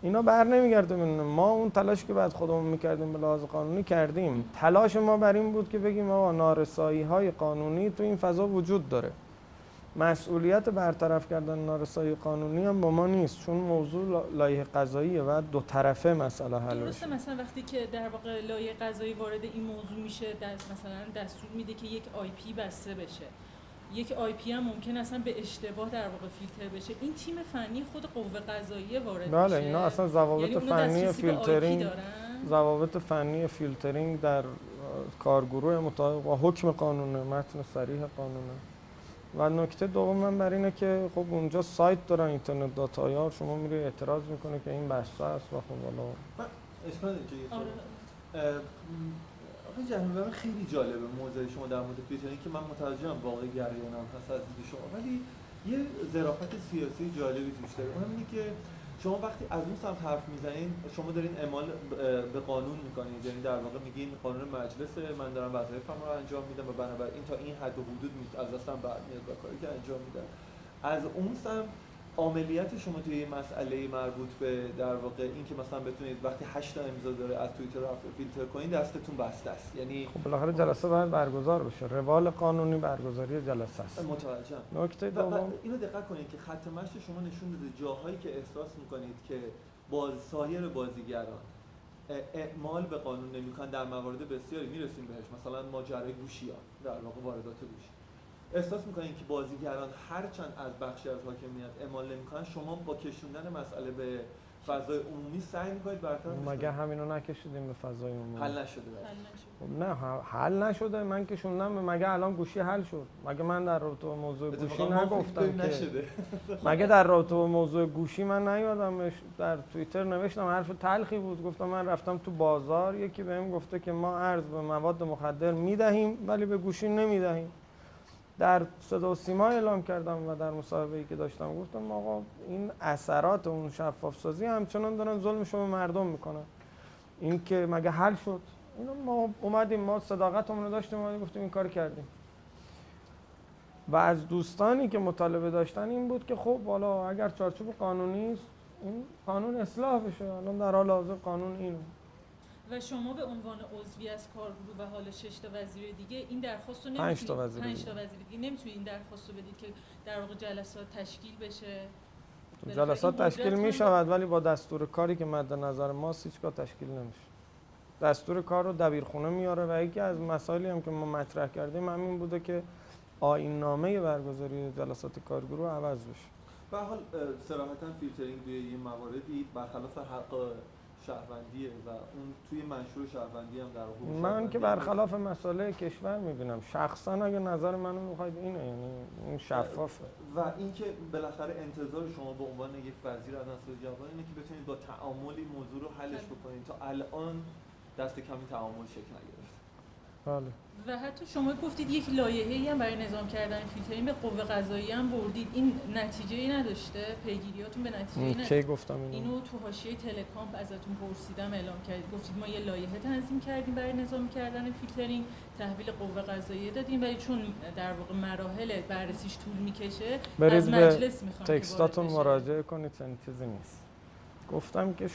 اینا بر نمیگرده. ما اون تلاش که بعد خودمون می‌کردیم به لحاظ قانونی کردیم. تلاش ما بر این بود که بگیم آقا نارسایی های قانونی تو این فضا وجود داره. مسئولیت برطرف کردن نارسایی قانونی هم با ما نیست. چون موضوع لایه قضاییه و دو طرفه مسئله حل درسته مثلا وقتی که در واقع لایه قضایی وارد این موضوع میشه مثلا دستور میده که یک IP بسته بشه. یک IP هم ممکن اصلا به اشتباه در واقع فیلتر بشه. این تیم فنی خود قوه قضاییه وارد بله میشه. اینا اصلا ضوابط یعنی فنی فیلترینگ دارن؟ ضوابط فنی فیلترینگ در کارگروه مطابق با حکم قانونه متن صریح قانونه. و نکته دوم من بر اینه که خب اونجا سایت دارن internet dot IR شما میری اعتراض می‌کنه که این بسته است و خب حالا آقای من خیلی جالبه موضوع شما در مورد فیلترینگ که من متوجهم واقع گرایانه هم هست از دید شما. ولی یه ظرافت سیاسی جالبی توش داره. اونم اینه که شما وقتی از اون سمت حرف می‌زنین شما دارین اعمال به قانون می‌کنید یعنی در واقع میگین قانون مجلس من دارم وظایفم رو انجام میدم و بنابراین تا این حد و حدود از دستم برمیاد و کاری که انجام میدم. از اون سمت عملیات شما توی یه مسئله مربوط به در واقع این که مثلا بتونید وقتی 8 تا امضا داره از توییتر فیلتر کنید دستتون بسته است. یعنی خب بالاخره جلسه باید برگزار بشه. روال قانونی برگزاری جلسه است. متوجهم. نکته دوم اینو دقت کنید که خط مشی شما نشون داده جاهایی که احساس می‌کنید که باز سایر بازیگران اعمال به قانون نمی‌کنن در موارد بسیاری می‌رسیم بهش. مثلا ماجرای گوشیان در واقع واردات گوشی. احساس می‌کنید که بازیگران هرچند از بخشی از حاکمیت اعمال نمی‌کنن شما با کشوندن مسئله به فضای عمومی سعی می‌کنید برطرفش مگه همینو نکشیدیم به فضای عمومی؟ حل نشده. حل نشد. خب نه حل نشده. من که شوندم مگه الان گوشی حل شد؟ مگه من در رابطه با موضوع گوشی نگفتم که نشده. مگه در رابطه با موضوع گوشی من نیادم در توییتر نوشتم حرف تلخی بود. گفتم من رفتم تو بازار یکی بهم گفته که ما ارز به مواد مخدر می‌دهیم ولی به گوشی نمی‌دهیم. در صدا و سیما اعلام کردم و در مصاحبه‌ای که داشتم گفتم آقا این اثرات اون شفاف سازی همچنان دارن ظلمش رو به مردم می‌کنن. این که مگه حل شد؟ اینو ما اومدیم ما صداقتمون رو داشتیم اومدیم گفتیم این کار کردیم. و از دوستانی که مطالبه داشتن این بود که خب حالا اگر چارچوب قانونی است این قانون اصلاح بشه. الان در حال حاضر قانون اینه. و شما به عنوان عضوی از کارگروه و حالا شش تا وزیر دیگه این درخواست رو نمی‌تونید تا وزیر پنج دیگه. تا وزیر دیگه نمی‌تونید این درخواست رو بدید که در واقع جلسات تشکیل بشه؟ جلسات این تشکیل می شود ولی با دستور کاری که مد نظر ماست هیچگاه تشکیل نمیشه. دستور کار رو دبیرخونه میاره و یکی از مسائلی هم که ما مطرح کردیم همین بوده که آیین نامه برگزاری جلسات کارگروه عوض بشه. به هر حال صراحتا فیلترینگ توی یه مواردی برخلاف حق شهروندیه و اون توی منشور شهروندی هم در حقوق من که برخلاف مسئله کشور می‌بینم. شخصا اگه نظر منو می‌خواید اینه یعنی این شفافه. و اینکه بالاخره انتظار شما به عنوان یک وزیر از نسل جوان اینه که بتونید با تعاملی موضوع رو حلش بله. بکنید. تا الان دست کمی تعامل شکل بله. و حتی شما گفتید یک لایحه‌ای هم برای نظام کردن فیلترینگ به قوه قضاییه هم بردید. این نتیجه ای نداشته؟ پیگیریاتون به نتیجه ای کی گفتم اینو؟ اینو تو حاشیه تلکامپ ازتون پرسیدم اعلام کردید. گفتید ما یه لایحه تنظیم کردیم برای نظام کردن فیلترینگ. تحویل قوه قضاییه دادیم. ولی چون در واقع مراحل بررسیش طول می‌کشه از مجلس می‌خوام text اتون مراجعه کنید چنین چیزی نیست. گفتم که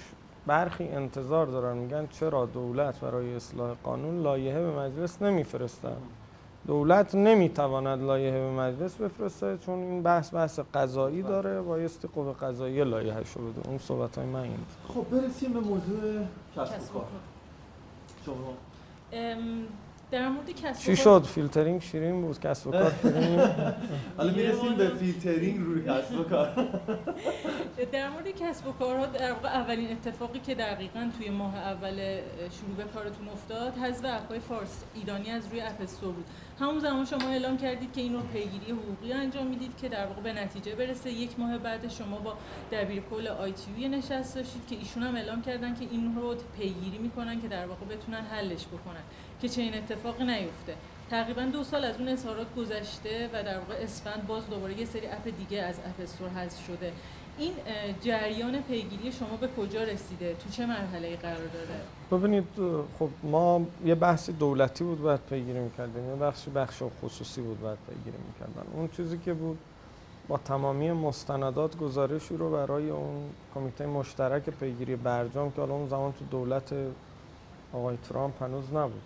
برخی انتظار دارن میگن چرا دولت برای اصلاح قانون لایحه به مجلس نمیفرستن دولت نمی‌تواند لایحه به مجلس بفرسته چون این بحث بحث قضایی داره بایستی قوه قضایی لایحه شو بده. اون صحبت های من این. خب برسیم به موضوع کسب کار. شما. در مورد کسب چی شد؟ فیلترینگ شیرین بود؟ کسب و کار *laughs* حالا می‌رسیم به فیلترینگ روی کسب و کار. *laughs* در مورد کسب و کارها در واقع اولین اتفاقی که دقیقا توی ماه اول شروع به کارتون افتاد حذف اپهای فارس ایرانی از روی اپ بود. همون زمان شما اعلام کردید که این رو پیگیری حقوقی انجام می‌دید که در واقع به نتیجه برسه. یک ماه بعد شما با دبیر کل آی تی نشست داشتید که ایشون هم اعلام کردن که این رو پیگیری می‌کنن که در واقع بتونن حلش بکنن که چنین اتفاقی نیفته. تقریبا دو سال از اون اظهارات گذشته و در واقع اسفند باز دوباره یه سری اپ دیگه از اپ استور حذف شده. این جریان پیگیری شما به کجا رسیده؟ تو چه مرحله قرار داره؟ ببینید خب ما یه بحث دولتی بود باید پیگیری می‌کردیم یه بخش بخش خصوصی بود باید پیگیری می‌کردن. اون چیزی که بود با تمامی مستندات گزارشی رو برای اون کمیته مشترک پیگیری برجام که حالا اون زمان تو دولت آقای ترامپ هنوز نبود.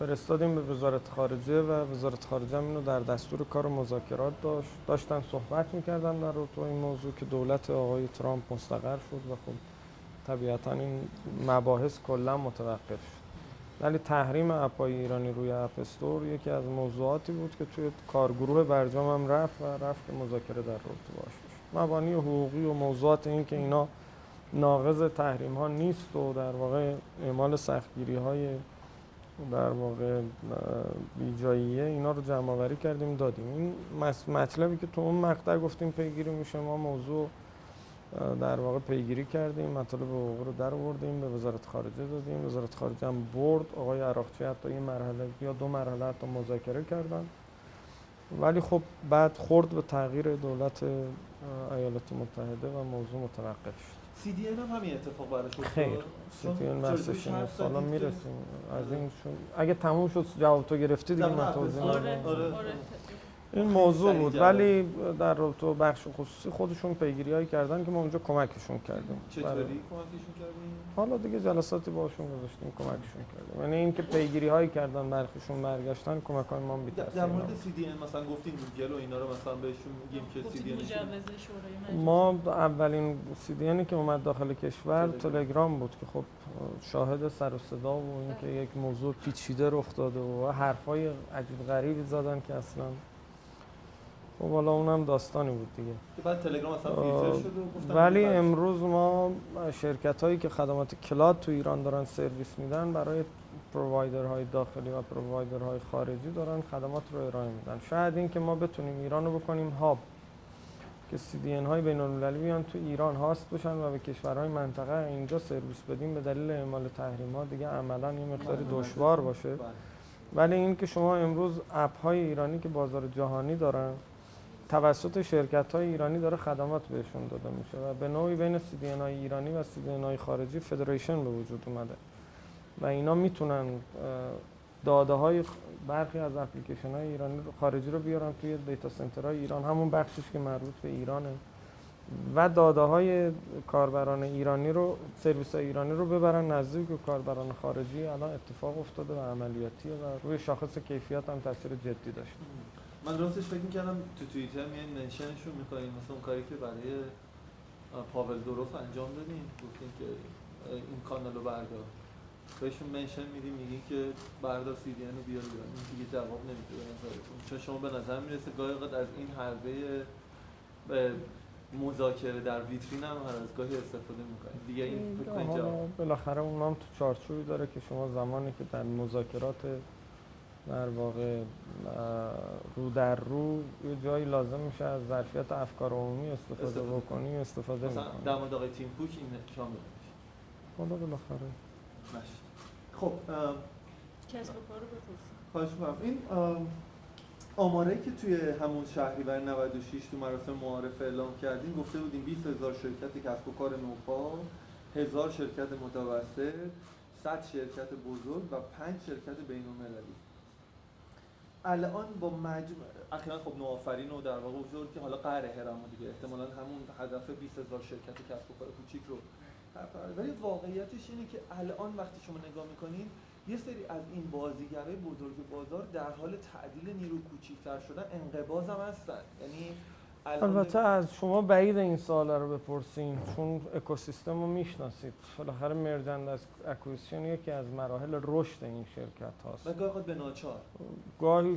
فرستادیم به وزارت خارجه و وزارت خارجه هم اینو در دستور کار مذاکرات داشت. داشتن صحبت می‌کردن در رابطه این موضوع که دولت آقای ترامپ مستقر شد و خب طبیعتا این مباحث کلا متوقف شد. ولی تحریم اپای ایرانی روی اپ استور یکی از موضوعاتی بود که توی کارگروه برجام هم رفت و رفت که مذاکره در رابطه باش بشه مبانی حقوقی و موضوعات این که اینا ناقض تحریم ها نیست و در واقع اعمال سختگیری های در واقع بیجاییه اینا رو جمع آوری کردیم دادیم. این مطلبی که تو اون مقطع گفتیم پیگیری میشه ما موضوع در واقع پیگیری کردیم مطالب حقوقی رو در آوردیم به وزارت خارجه دادیم. وزارت خارجه هم برد آقای عراقچی حتی یه مرحله یا دو مرحله حتی مذاکره کردن. ولی خب بعد خورد به تغییر دولت ایالات متحده و موضوع متوقف شد. سی دی هم همین اتفاق براش خیر سی دی ان بحثش سالا می‌رسیم. از این اگه تموم شد جواب تو گرفتی دیگه من توضیح آره. آره. این موضوع بود ولی در رابطه بخش خصوصی خودشون پیگیری هایی کردن که ما اونجا کمکشون کردیم. چطوری کمکشون کردیم؟ حالا دیگه جلساتی باشون گذاشتیم کمکشون کردیم. یعنی اینکه پیگیری هایی کردن برخشون برگشتن کمک های ما بی در مورد C DN مثلا گفتیم گوگل و اینا رو مثلا بهشون میگیم که CDN ما اولین CDN که اومد داخل کشور تلگرام. بود که خب شاهد سر و صدا و اینکه یک موضوع پیچیده رخ داده و حرفای عجیب غریبی زدن که اصلا خب حالا اونم داستانی بود دیگه. که بعد تلگرام اصلا فیلتر شد ولی امروز ما شرکت هایی که خدمات cloud تو ایران دارن سرویس میدن برای های داخلی و های خارجی دارن خدمات رو ارائه میدن. شاید این که ما بتونیم ایران رو بکنیم hub که CDN های بین المللی بیان تو ایران host بشن و به کشورهای منطقه اینجا سرویس بدیم به دلیل اعمال تحریم ها دیگه عملا یه مقداری بله، بله. دشوار باشه. بله. ولی این که شما امروز app های ایرانی که بازار جهانی دارن توسط شرکت های ایرانی داره خدمات بهشون داده میشه و به نوعی بین CDN های ایرانی و CDN های خارجی federation به وجود اومده. و اینا می‌تونن داده های برخی از اپلیکیشن های ایرانی رو خارجی رو بیارن توی data center های ایران همون بخشش که مربوط به ایرانه. و داده های کاربران ایرانی رو سرویس های ایرانی رو ببرن نزدیک به کاربران خارجی. الان اتفاق افتاده و عملیاتیه و روی شاخص کیفیت هم تاثیر جدی داشته. من راستش فکر می‌کردم تو توییتر میان منشنشون می‌کنیم مثلا اون کاری که برای پاول دوروف انجام دادیم گفتیم که این کانال رو بردار. بهشون منشن میدیم میگیم که بردار سی دی رو بیار بیار این دیگه جواب نمیده به نظرتون. چون شما به نظر می‌رسه گاهی اوقات از این حربه مذاکره در ویترین هم هر از گاهی استفاده می‌کنیم دیگه این فکر بالاخره اون هم تو چارچوبی داره که شما زمانی که در مذاکرات در واقع رو در رو یه جایی لازم میشه از ظرفیت افکار عمومی استفاده, استفاده. بکنی استفاده مثلا در مورد آقای تیم کوک این شامل میشه حالا بالاخره. خب کسب خواهش می‌کنم. این آماره که توی همون شهریور 96 تو مراسم معارفه اعلام کردیم گفته بودیم 20 هزار شرکت کسب و کار نوپا هزار شرکت متوسط 100 شرکت بزرگ و 5 شرکت بین المللی الان با مجموع اخیرا خب نوآفرین و در واقع حضور که حالا قهر هرم دیگه. احتمالا همون هدف 20000 شرکت کسب و کار کوچیک رو ولی واقعیتش اینه که الان وقتی شما نگاه می‌کنین یه سری از این بازیگرای بزرگ بازار در حال تعدیل نیرو کوچیکتر شدن انقباض هم هستن. یعنی البته از شما بعید این سوالا رو بپرسین چون اکوسیستم رو می‌شناسید. بالاخره مرجند از اکویسیون یکی از مراحل رشد این شرکت هاست. و گاهی به ناچار. گاهی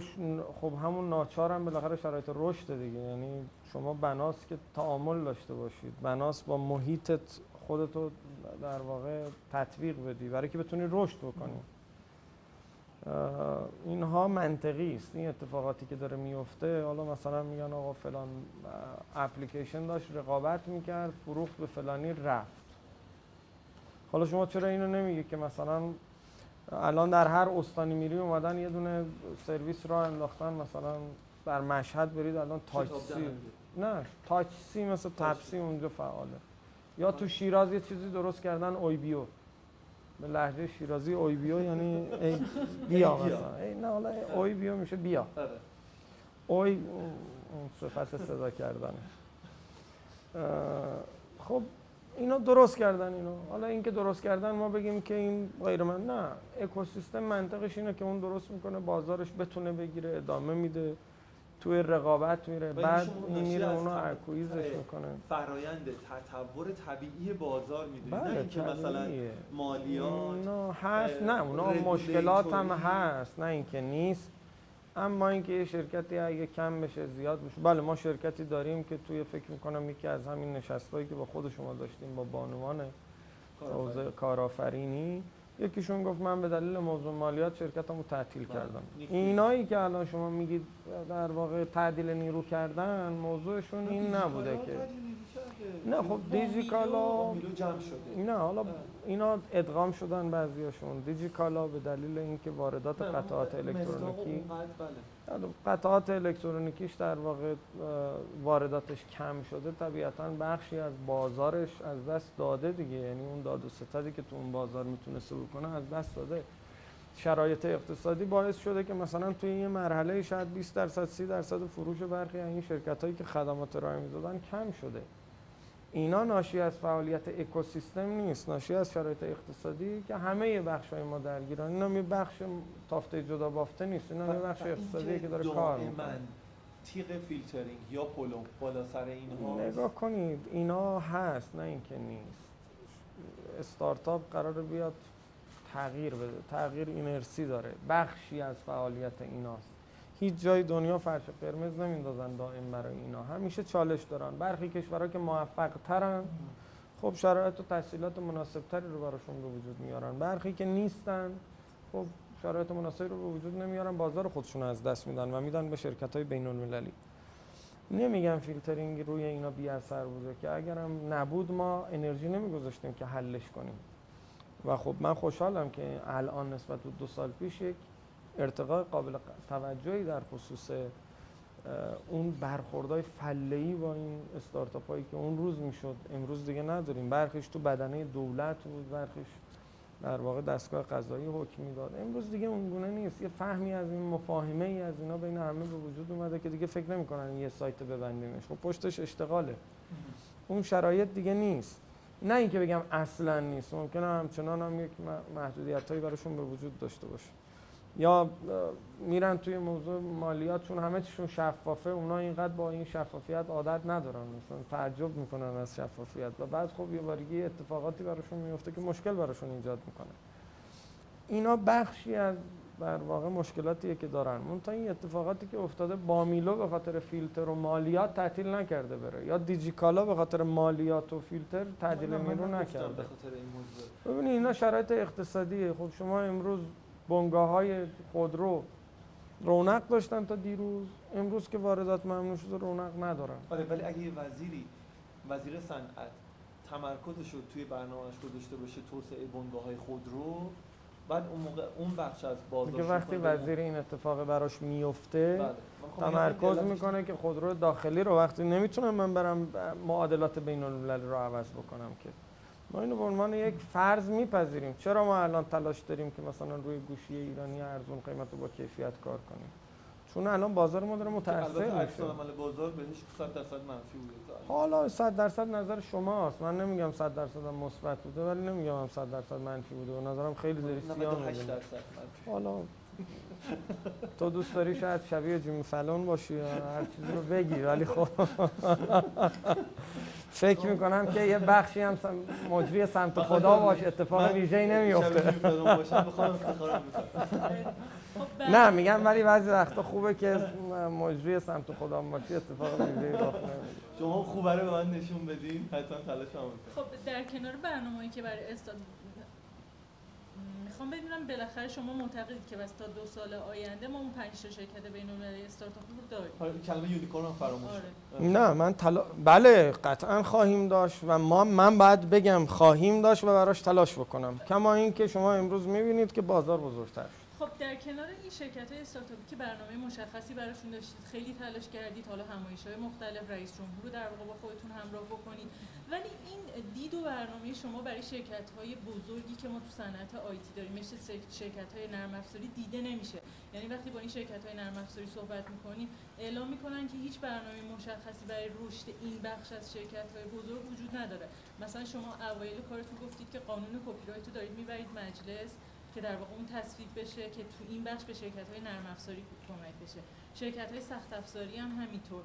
خب همون ناچار هم بالاخره شرایط رشد دیگه. یعنی شما بناس که تعامل داشته باشید. بناس با محیطت خودتو در واقع تطبیق بدی برای که بتونی رشد بکنی. اینها منطقی است. این اتفاقاتی که داره میفته حالا مثلا میگن آقا فلان اپلیکیشن داشت رقابت می‌کرد فروخت به فلانی رفت. حالا شما چرا اینو نمیگی که مثلا الان در هر استانی میری اومدن یه دونه سرویس را انداختن مثلا در مشهد برید الان تاچ سی. نه تاچ سی مثل تپسی اونجا فعاله. یا تو شیراز یه چیزی درست کردن اوی بیو به لحجه شیرازی اوی بیو یعنی ای بیا مثلا. ای نه حالا اوی بیو میشه بیا. آره. اوی اون صفت صدا کردن. خب اینا درست کردن اینو. حالا اینکه درست کردن ما بگیم که این غیر من نه اکوسیستم منطقش اینه که اون درست می‌کنه بازارش بتونه بگیره ادامه میده. توی رقابت میره بعد میره تم- اکویزش اه، می‌کنه فرایند تطور طبیعی بازار می‌دونید نه بله اینکه مثلا. مالیات اونا هست نه اونا. مشکلات هم هست نه اینکه نیست اما اینکه یه شرکتی اگه کم بشه زیاد بشه بله ما شرکتی داریم که توی فکر می‌کنم یکی از همین نشستایی که با خود شما داشتیم با بانوان حوزه کارآفرینی یکیشون گفت من به دلیل موضوع مالیات شرکتمو تعطیل بله. کردم. اینایی که الان شما میگید در واقع تعدیل نیرو کردن موضوعشون این نبوده که نه، خب دیجیکالا- جمع شده. نه حالا. اینا ادغام شدن بعضیاشون. دیجیکالا به دلیل اینکه واردات قطعات الکترونیکی بله. قطعات الکترونیکیش در واقع وارداتش کم شده. طبیعتا بخشی از بازارش از دست داده دیگه. یعنی اون داد و ستدی که تو اون بازار می‌تونسته بکنه از دست داده. شرایط اقتصادی باعث شده که مثلا توی یه مرحله شاید 20 درصد 30 درصد فروش برخی از این شرکت هایی که خدمات ارائه می‌دادن کم شده. اینا ناشی از فعالیت اکوسیستم نیست. ناشی از شرایط اقتصادی که همه بخش های ما درگیرن. اینا می بخش تافته جدا بافته نیست. اینا یه بخش اینکه که داره کار می‌کنه. تیغ فیلترینگ یا پلمپ بالا سر اینها نگاه کنید اینا هست نه اینکه نیست. استارتاپ قرار بیاد تغییر بده. تغییر اینرسی داره. بخشی از فعالیت ایناست. هیچ جای دنیا فرش قرمز نمیندازن دائم برای اینا. همیشه چالش دارن. برخی کشورها که موفق ترن خب شرایط و تحصیلات مناسب تری رو براشون به وجود میارن. برخی که نیستن خب شرایط مناسبی رو به وجود نمیارن بازار خودشون از دست میدن و میدن به شرکت های بین المللی نمیگم فیلترینگ روی اینا بی اثر بوده که اگرم نبود ما انرژی نمیگذاشتیم که حلش کنیم. و خب من خوشحالم که الان نسبت به دو سال پیش یک ارتقاء قابل توجهی در خصوص اون برخوردهای فله‌ای با این استارتاپ هایی که اون روز می‌شد. امروز دیگه نداریم. برخیش تو بدنه دولت بود برخیش در واقع دستگاه قضایی حکم می‌داد. امروز دیگه اون گونه نیست. یه فهمی از این مفاهمه ای از اینا بین همه به وجود اومده که دیگه فکر نمی‌کنن یه سایت ببندیمش. خب پشتش اشتغاله. اون شرایط دیگه نیست. نه اینکه بگم اصلا نیست. ممکنه همچنان هم یک محدودیت هایی براشون به وجود داشته باشه. یا میرن توی موضوع مالیات چون همه چیشون شفافه اونا اینقدر با این شفافیت عادت ندارن. مثلا تعجب می‌کنن از شفافیت. و بعد خب یه بارگی اتفاقاتی براشون میفته که مشکل براشون ایجاد می‌کنه. اینا بخشی از در واقع مشکلاتیه که دارن. منتها این اتفاقاتی که افتاده با میلو به خاطر فیلتر و مالیات تعطیل نکرده بره. یا دیجیکالا به خاطر مالیات و فیلتر تعدیل نیرو نکرده. ببینید اینا شرایط اقتصادیه. خب شما امروز بنگاه های خودرو رونق داشتن تا دیروز. امروز که واردات ممنوع شده رونق ندارن. آره ولی اگه وزیری وزیر صنعت تمرکزش رو توی برنامه‌اش گذاشته باشه توسعه بنگاه های خودرو بعد اون موقع اون بخش از بازار دیگه وقتی وزیر این اتفاق براش میفته بله. تمرکز می‌کنه که خودرو داخلی رو. وقتی نمی‌تونم من برم معادلات بین المللی رو عوض بکنم که. ما اینو به عنوان یک فرض میپذیریم. چرا ما الان تلاش داریم که مثلا روی گوشی ایرانی ارزون قیمت رو با کیفیت کار کنیم؟ چون الان بازار ما داره متاثر میشه. عمل بازار بهش 100 درصد منفی بوده. حالا 100 درصد نظر شماست. من نمیگم 100 درصد مثبت بوده ولی نمیگم هم 100 درصد منفی بوده. به نظرم خیلی داری سیاه 98 می‌بینی. درصد منفی. حالا تو دوست داری شاید شبیه جیمی فلون باشی هر چیزی رو بگی ولی خب. فکر می‌کنم که یه بخشی هم مجری سمت خدا باش اتفاق ویژه‌ای نمیفته بعد- نه میگم ولی بعضی وقتا خوبه که مجری سمت خدا باشی اتفاق ویژه‌ای رخ نمیده. شما خوبه رو به من نشون بدین حتما تلاش خب در کنار برنامه‌ای که برای استاد می‌خوام بدونم بالاخره شما معتقدید که بس تا دو سال آینده ما اون پنج تا شرکت بین‌المللی استارتاپ رو داریم. کلمه یونیکورن هم فراموش آره. نه من تلا... بله قطعا خواهیم داشت و ما من باید بگم خواهیم داشت و براش تلاش بکنم. کما اینکه شما امروز می‌بینید که بازار بزرگتر. شد خب در کنار این شرکت های استارتاپی که برنامه مشخصی براشون داشتید خیلی تلاش کردید حالا همایش های مختلف رئیس جمهور رو در واقع با خودتون همراه بکنید. ولی این دید و برنامه شما برای شرکت های بزرگی که ما تو صنعت آیتی داریم مثل شرکت های نرم افزاری دیده نمیشه. یعنی وقتی با این شرکت های نرم افزاری صحبت می‌کنیم اعلام می‌کنن که هیچ برنامه مشخصی برای رشد این بخش از شرکت های بزرگ وجود نداره. مثلا شما اوایل کارتون گفتید که قانون کپی رو دارید می‌برید مجلس. که در واقع اون تصویب بشه که تو این بخش به شرکت های نرم افزاری کمک بشه. شرکت های سخت افزاری هم همینطور.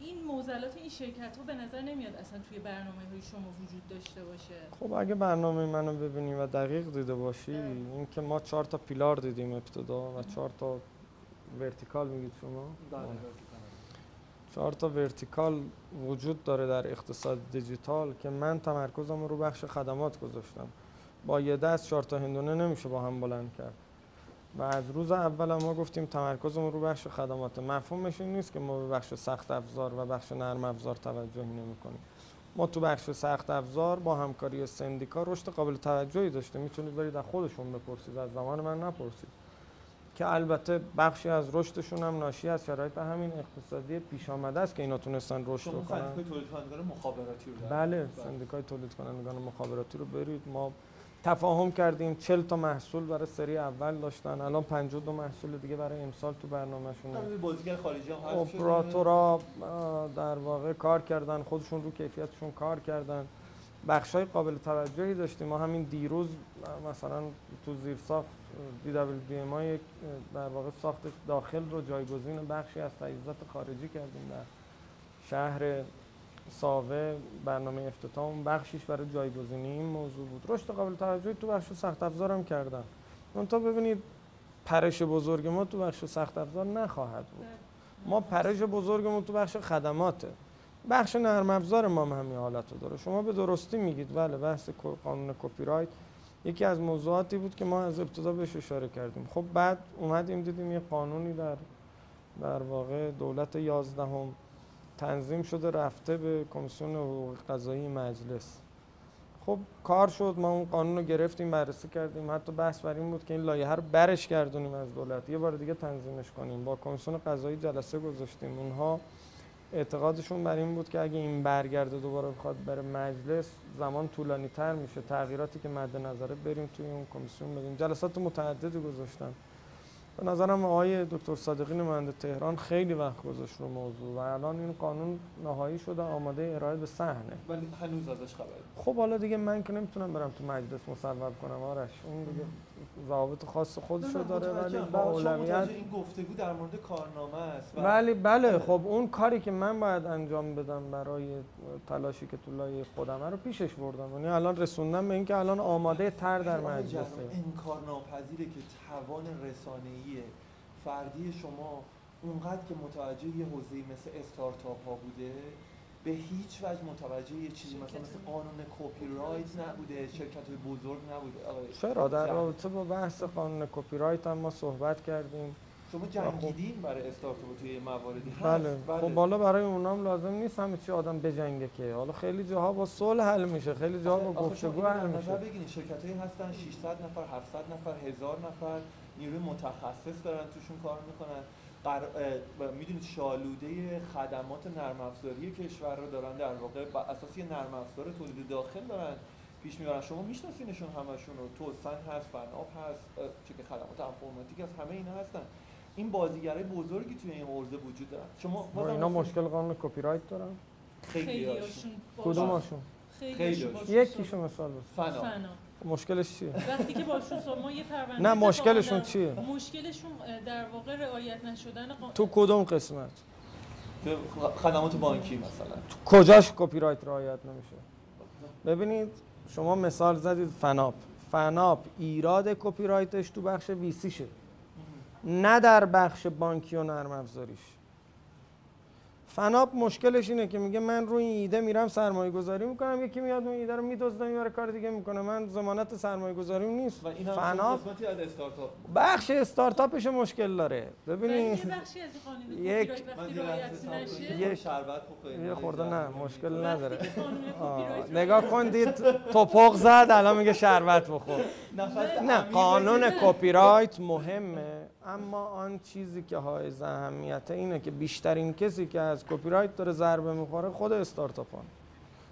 این موزلات این شرکت ها به نظر نمیاد اصلا توی برنامه های شما وجود داشته باشه. خب اگه برنامه منو ببینی و دقیق دیده باشی این که ما چهار تا pillar دیدیم ابتدا و چهار تا vertical میگید شما؟ بله، چهار تا vertical وجود داره در اقتصاد دیجیتال که من تمرکزم رو بخش خدمات گذاشتم. با یه دست چهار تا هندونه نمیشه با هم بلند کرد. و از روز اول ما گفتیم تمرکزمون رو بخش خدمات. مفهومش این نیست که ما به بخش سخت افزار و بخش نرم افزار توجهی نمی کنیم ما تو بخش سخت افزار با همکاری سندیکا رشد قابل توجهی داشته می‌تونید برید از خودشون بپرسید از زمان من نپرسید. که البته بخشی از رشدشون هم ناشی از شرایط همین اقتصادی پیش آمده است که اینا تونستن رشد کنن بکنن. تولید کنندگان مخابراتی رو بله سندیکای تولید کنندگان مخابراتی رو برید. ما تفاهم کردیم. 40 تا محصول برای سری اول داشتن. الان 52 محصول دیگه برای امسال تو برنامه‌شونه. بازیگر خارجی هم. اپراتورا در واقع کار کردن. خودشون رو کیفیتشون کار کردن. بخشای قابل توجهی داشتیم. ما همین دیروز مثلا تو زیر ساخت دی دبل دی ما یک در واقع ساخت داخل رو جایگزین بخشی از تجهیزات خارجی کردیم در شهر ساوه برنامه افتتاح بخشیش برای جایگزینی این موضوع بود. رشد قابل توجهی تو بخش سخت افزار هم کردن تا ببینید پرش بزرگ ما تو بخش سخت افزار نخواهد بود. ما پرش بزرگمون تو بخش خدماته. بخش نرم افزار ما هم همین حالت رو داره. شما به درستی میگید. بله بحث قانون کپی رایت یکی از موضوعاتی بود که ما از ابتدا بهش اشاره کردیم. خب بعد اومدیم دیدیم یه قانونی در در واقع دولت یازدهم تنظیم شده رفته به کمیسیون حقوق قضایی مجلس. خب کار شد ما اون قانون رو گرفتیم بررسی کردیم. حتی بحث بر این بود که این لایحه رو برش گردونیم از دولت. یه بار دیگه تنظیمش کنیم. با کمیسیون قضایی جلسه گذاشتیم. اونها اعتقادشون بر این بود که اگه این برگرده دوباره بخواد بره مجلس زمان طولانی تر میشه. تغییراتی که مد نظره بریم توی اون کمیسیون بدیم. جلسات متعددی گذاشتن. به نظرم آقای دکتر صادقی نماینده تهران خیلی وقت گذاشت رو موضوع و الان این قانون نهایی شده آماده ارائه به صحنه. ولی هنوز ازش خبری خب حالا دیگه من که نمی‌تونم برم تو مجلس مصوب کنم آرش اون دیگه. ضوابط خاص نه، نه، داره ولی. با اولویت این گفتگو در مورد کارنامه است ولی بله خب اون کاری که من باید انجام بدم برای تلاشی که تو لایه خودمه رو پیشش بردم. یعنی الان رسوندم به اینکه الان آماده تر در مجلسه. جواد، انکار ناپذیره که توان رسانه‌ای فردی شما اونقدر که متوجه یه حوزه‌ای مثل استارتاپ ها بوده به هیچ وجه متوجه یه چیزی مثلا مثل قانون کپی رایت نبوده شرکت های بزرگ نبوده. چرا در. رابطه با بحث قانون کپی رایت هم ما صحبت کردیم. شما جنگیدین برای استارتاپ توی مواردی. هست بله. خب بالا برای اونام لازم نیست همه چی آدم بجنگه که. حالا خیلی جاها با صلح حل میشه. خیلی جاها با گفتگو حل در نظر میشه. بگیرید شرکت هایی هستن 600 نفر 700 نفر هزار نفر. نیروی متخصص دارن توشون کار می‌کنن. قر... می‌دونید شالوده خدمات نرم افزاری کشور رو دارن در واقع بر اساس یه نرم افزار تولید داخل دارن پیش می‌برن. شما میشناسینشون همشون رو. توسن هست فناب هست چه که خدمات انفرماتیک هست همه اینا هستن. این بازیگرای بزرگی توی این حوزه وجود دارن. شما اینا مشکل قانون کپی رایت دارن خیلی خیلیاشون کدومشون باشون یکیشو مثال بزن. فنا مشکلش چیه؟ وقتی که باشون ما یه پرونده نه، مشکلشون چیه؟ مشکلشون در واقع رعایت نشدن قا- تو کدوم قسمت؟ خدمات بانکی مثلا. کجاش کپی رایت رعایت نمیشه؟ ببینید شما مثال زدید فناپ. فناپ ایراد کپی رایتش تو بخش VC شه. نه در بخش بانکی و نرم افزاریش. فناپ مشکلش اینه که میگه من روی این ایده میرم سرمایه گذاری می‌کنم یکی میاد اون ایده رو میدزده می‌بره کار دیگه می‌کنه. من ضمانت سرمایه گذاریم نیست. و این هم از استارتاپ. بخش استارتاپش مشکل داره. ببینید یه بخشی از این قانون کپی یک- کنید. یک- شربت بخورید یه خورده نه مشکل نداره. نگاه کن دید تپق زد الان میگه شربت بخور. نه قانون. کپی رایت مهمه. اما آن چیزی که حائز اهمیته اینه که بیشترین کسی که از کپی رایت داره ضربه می‌خوره خود استارتاپان.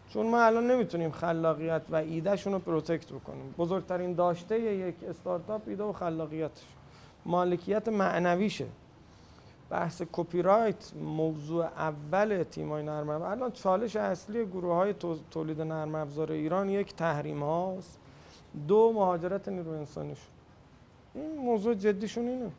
چون ما الان نمی‌تونیم خلاقیت و ایدهشون رو protect بکنیم. بزرگترین داشته یک استارتاپ ایده و خلاقیتش. مالکیت معنویشه. بحث کپی رایت موضوع اول تیمای نرم افزار. الان چالش اصلی گروه های تولید نرم افزار ایران یک تحریم هاست. دو مهاجرت نیرو انسانیشون این موضوع جدیشون اینه.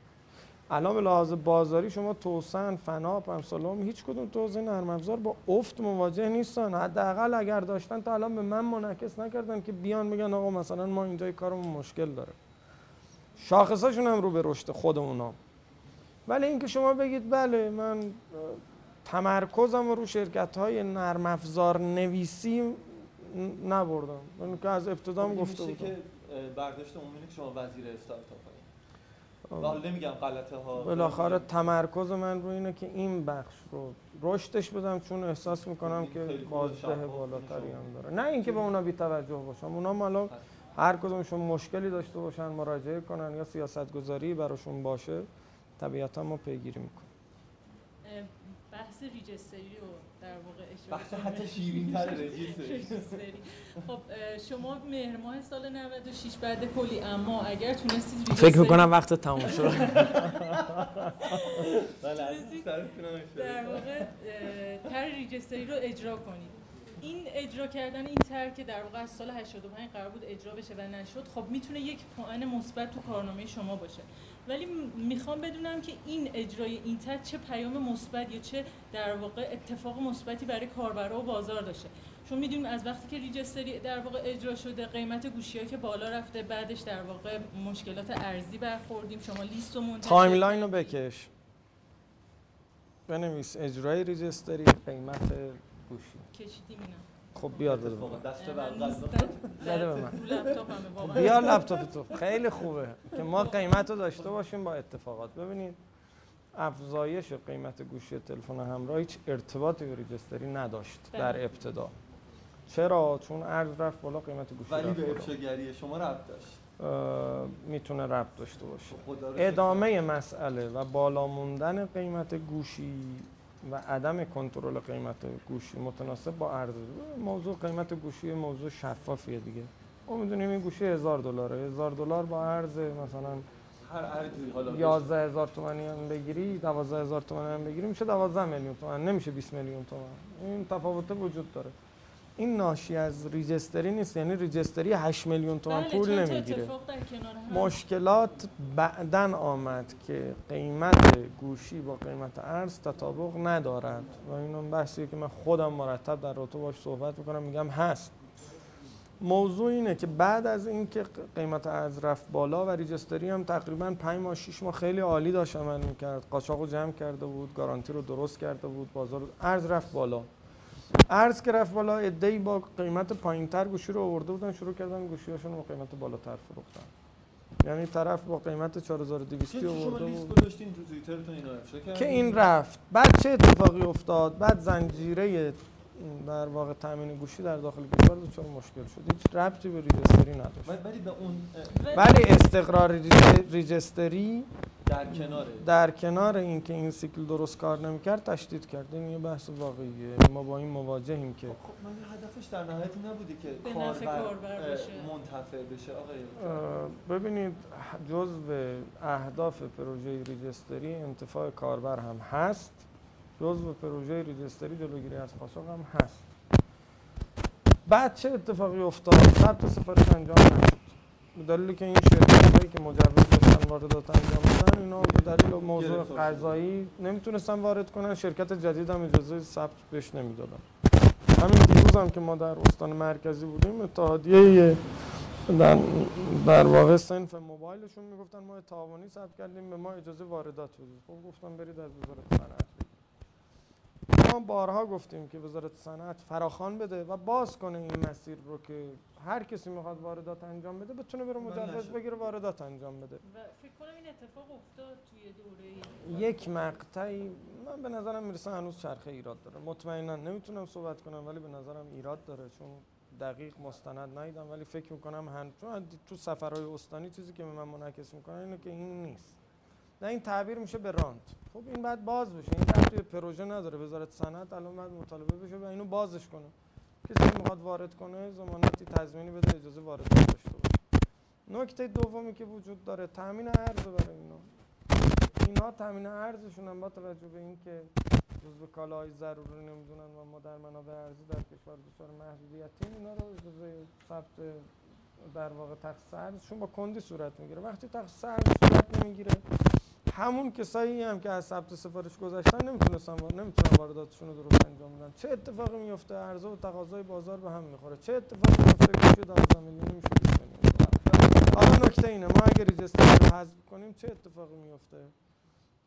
الان به لحاظ بازاری شما توسن فناپ امثال هم هیچ کدوم توزیع نرم افزار با افت مواجه نیستن. حداقل اگر داشتن تا الان به من منعکس نکردن که بیان میگن آقا مثلا ما اینجای کارمون مشکل داره. شاخصاشون هم رو به رشد خودمون ولی اینکه شما بگید بله من تمرکزم رو شرکت های نرم افزار نویسی نبردم. من که از ابتدام خب گفته بودم. که برداشت عمومی که شما وزیر استارتاپ حالا نمیگم غلطه ها. بالاخره تمرکز من رو اینه که این بخش رو رشدش بدم چون احساس می‌کنم که بازده بالاتری هم داره. نه اینکه به اونا بی توجه باشم اونا مالا هر کدومشون مشکلی داشته باشن مراجعه کنن یا سیاست گذاری براشون باشه طبیعتا ما پیگیری می‌کنیم. بحث ریجستری بحث حتی شیرین تر *laughs* خب شما مهر ماه سال 96 بعد کلی اما اگر تونستید فکر می‌کنم وقت تموم شد. *laughs* در واقع تر ریجستری رو اجرا کنید. این اجرا کردن این طرح که در واقع از سال 85 قرار بود اجرا بشه و نشد خب می‌تونه یک پوئن مثبت تو کارنامه شما باشه. ولی می‌خوام بدونم که این اجرای این طرح چه پیام مثبت یا چه در واقع اتفاق مثبتی برای کاربرا و بازار داشته. چون می‌دونیم از وقتی که registry در واقع اجرا شده قیمت گوشی که بالا رفته بعدش در واقع مشکلات ارزی برخوردیم. شما لیست و منتشر timeline رو بکش. بنویس اجرای ریجستری قیمت گوشی. کشیدیم اینا. خب بیار بده من. دست بده به من بیار لپتاپ تو. خیلی خوبه. که ما قیمت رو داشته باشیم با اتفاقات. ببینید افزایش قیمت گوشی تلفن همراه هیچ ارتباطی به ریجستری نداشت بله. در ابتدا. چرا؟ چون ارز رفت بالا قیمت گوشی ولی به افشاگری شما ربط داشت. می‌تونه ربط داشته باشه. ادامه مسئله و بالا موندن قیمت گوشی و عدم کنترل قیمت گوشی متناسب با ارز. موضوع قیمت گوشی موضوع شفافیه دیگه. ما می‌دونیم این گوشی هزار دلاره. هزار دلار با ارز مثلا هر حالا 11 هزار تومانی هم بگیری 12 هزار تومانی هم بگیری میشه 12 میلیون تومن نمیشه 20 میلیون تومن. این تفاوت وجود داره. این ناشی از ریجستری نیست یعنی ریجستری 8 میلیون تومان بله، پول نمی‌گیره. مشکلات بعدا آمد که قیمت گوشی با قیمت ارز تطابق ندارد و این بحثیه که من خودم مرتب در رابطه باش صحبت می‌کنم میگم هست. موضوع اینه که بعد از اینکه قیمت ارز رفت بالا و ریجستری هم تقریبا 5 ماه 6 ماه خیلی عالی داشت عمل می‌کرد. قاچاقو جمع کرده بود گارانتی رو درست کرده بود بازار ارز رفت بالا. ارز که رفت بالا ادهی با قیمت پایینتر گوشی رو آورده بودن شروع کردن گوشیاشون با قیمت بالاتر فروختن. یعنی طرف با قیمت 4200 آورده بود. که این رفت. بعد چه اتفاقی افتاد؟ بعد زنجیره در واقع تامین گوشی در داخل کشور دچار مشکل شد. هیچ ربطی به ریجستری نداشت. ولی به اون ولی استقرار ریجستری در کنار در کنار اینکه این سیکل درست کار نمی‌کرد تشدید کرد این یه بحث واقعیه. ما با این مواجهیم که خب من هدفش در نهایت نبوده که کاربر منتفع بشه. آقای ببینید جزء اهداف پروژه ریجستری انتفاع کاربر هم هست. جزء پروژه ریجستری جلوگیری از قاچاق هم هست. بعد چه اتفاقی افتاد؟ ثبت سفارش انجام نشد. به دلیلی که این شرکت هایی که مجوز داشتن واردات انجام اینا به دلیل موضوع قضایی نمی‌تونستن وارد کنن شرکت جدید هم اجازه ثبت بهش نمی‌دادن همین دیروز هم که ما در استان مرکزی بودیم اتحادیه در, در واقع سنف موبایلشون می‌گفتن ما تعاونی ثبت کردیم به ما اجازه واردات بدید. خب گفتم برید از وزارت صنعت. ما بارها گفتیم که وزارت صنعت فراخوان بده و باز کنه این مسیر رو که هر کسی می‌خواد واردات انجام بده بتونه بره مجوز بگیره واردات انجام بده. و فکر کنم این اتفاق افتاد توی دوره یک مقطعی من به نظرم می‌رسه هنوز چرخه ایراد داره. مطمئنا نمی‌تونم صحبت کنم ولی به نظرم ایراد داره چون دقیق مستند ندیدم ولی فکر می‌کنم هن... چون تو سفرهای استانی چیزی که به من منعکس می‌کنه اینه که این نیست. نه این تعبیر میشه به راند خب این بعد باز بشه. این ربطی به پروژه نداره. وزارت صنعت الان بعد مطالبه بشه و اینو بازش کنه. کسی می‌خواد وارد کنه زمانتی تضمینی بده اجازه وارد داشته باشه. نکته دومی که وجود داره تامین ارز برای اینا. اینا تامین ارزشون هم با توجه به اینکه جزء کالاهای ضروری نمی‌دونن و ما در منابع ارزی در کشور دچار محدودیتیم اینا رو اجازه ثبت در واقع تخصیص ارزششون با کندی صورت می‌گیره. وقتی تخصیص ارز صورت نمی‌گیره همون کسایی هم که از ثبت سفارش گذاشتن نمی‌تونستن نمی‌تونن وارداتشون رو درست انجام بدن. چه اتفاقی میفته عرضه و تقاضای بازار به هم می‌خوره. چه اتفاقی میفته گوشی 12 میلیونی میشه 20 میلیون حالا نکته اینه. ما اگر ریجستر رو حذف کنیم چه اتفاقی میفته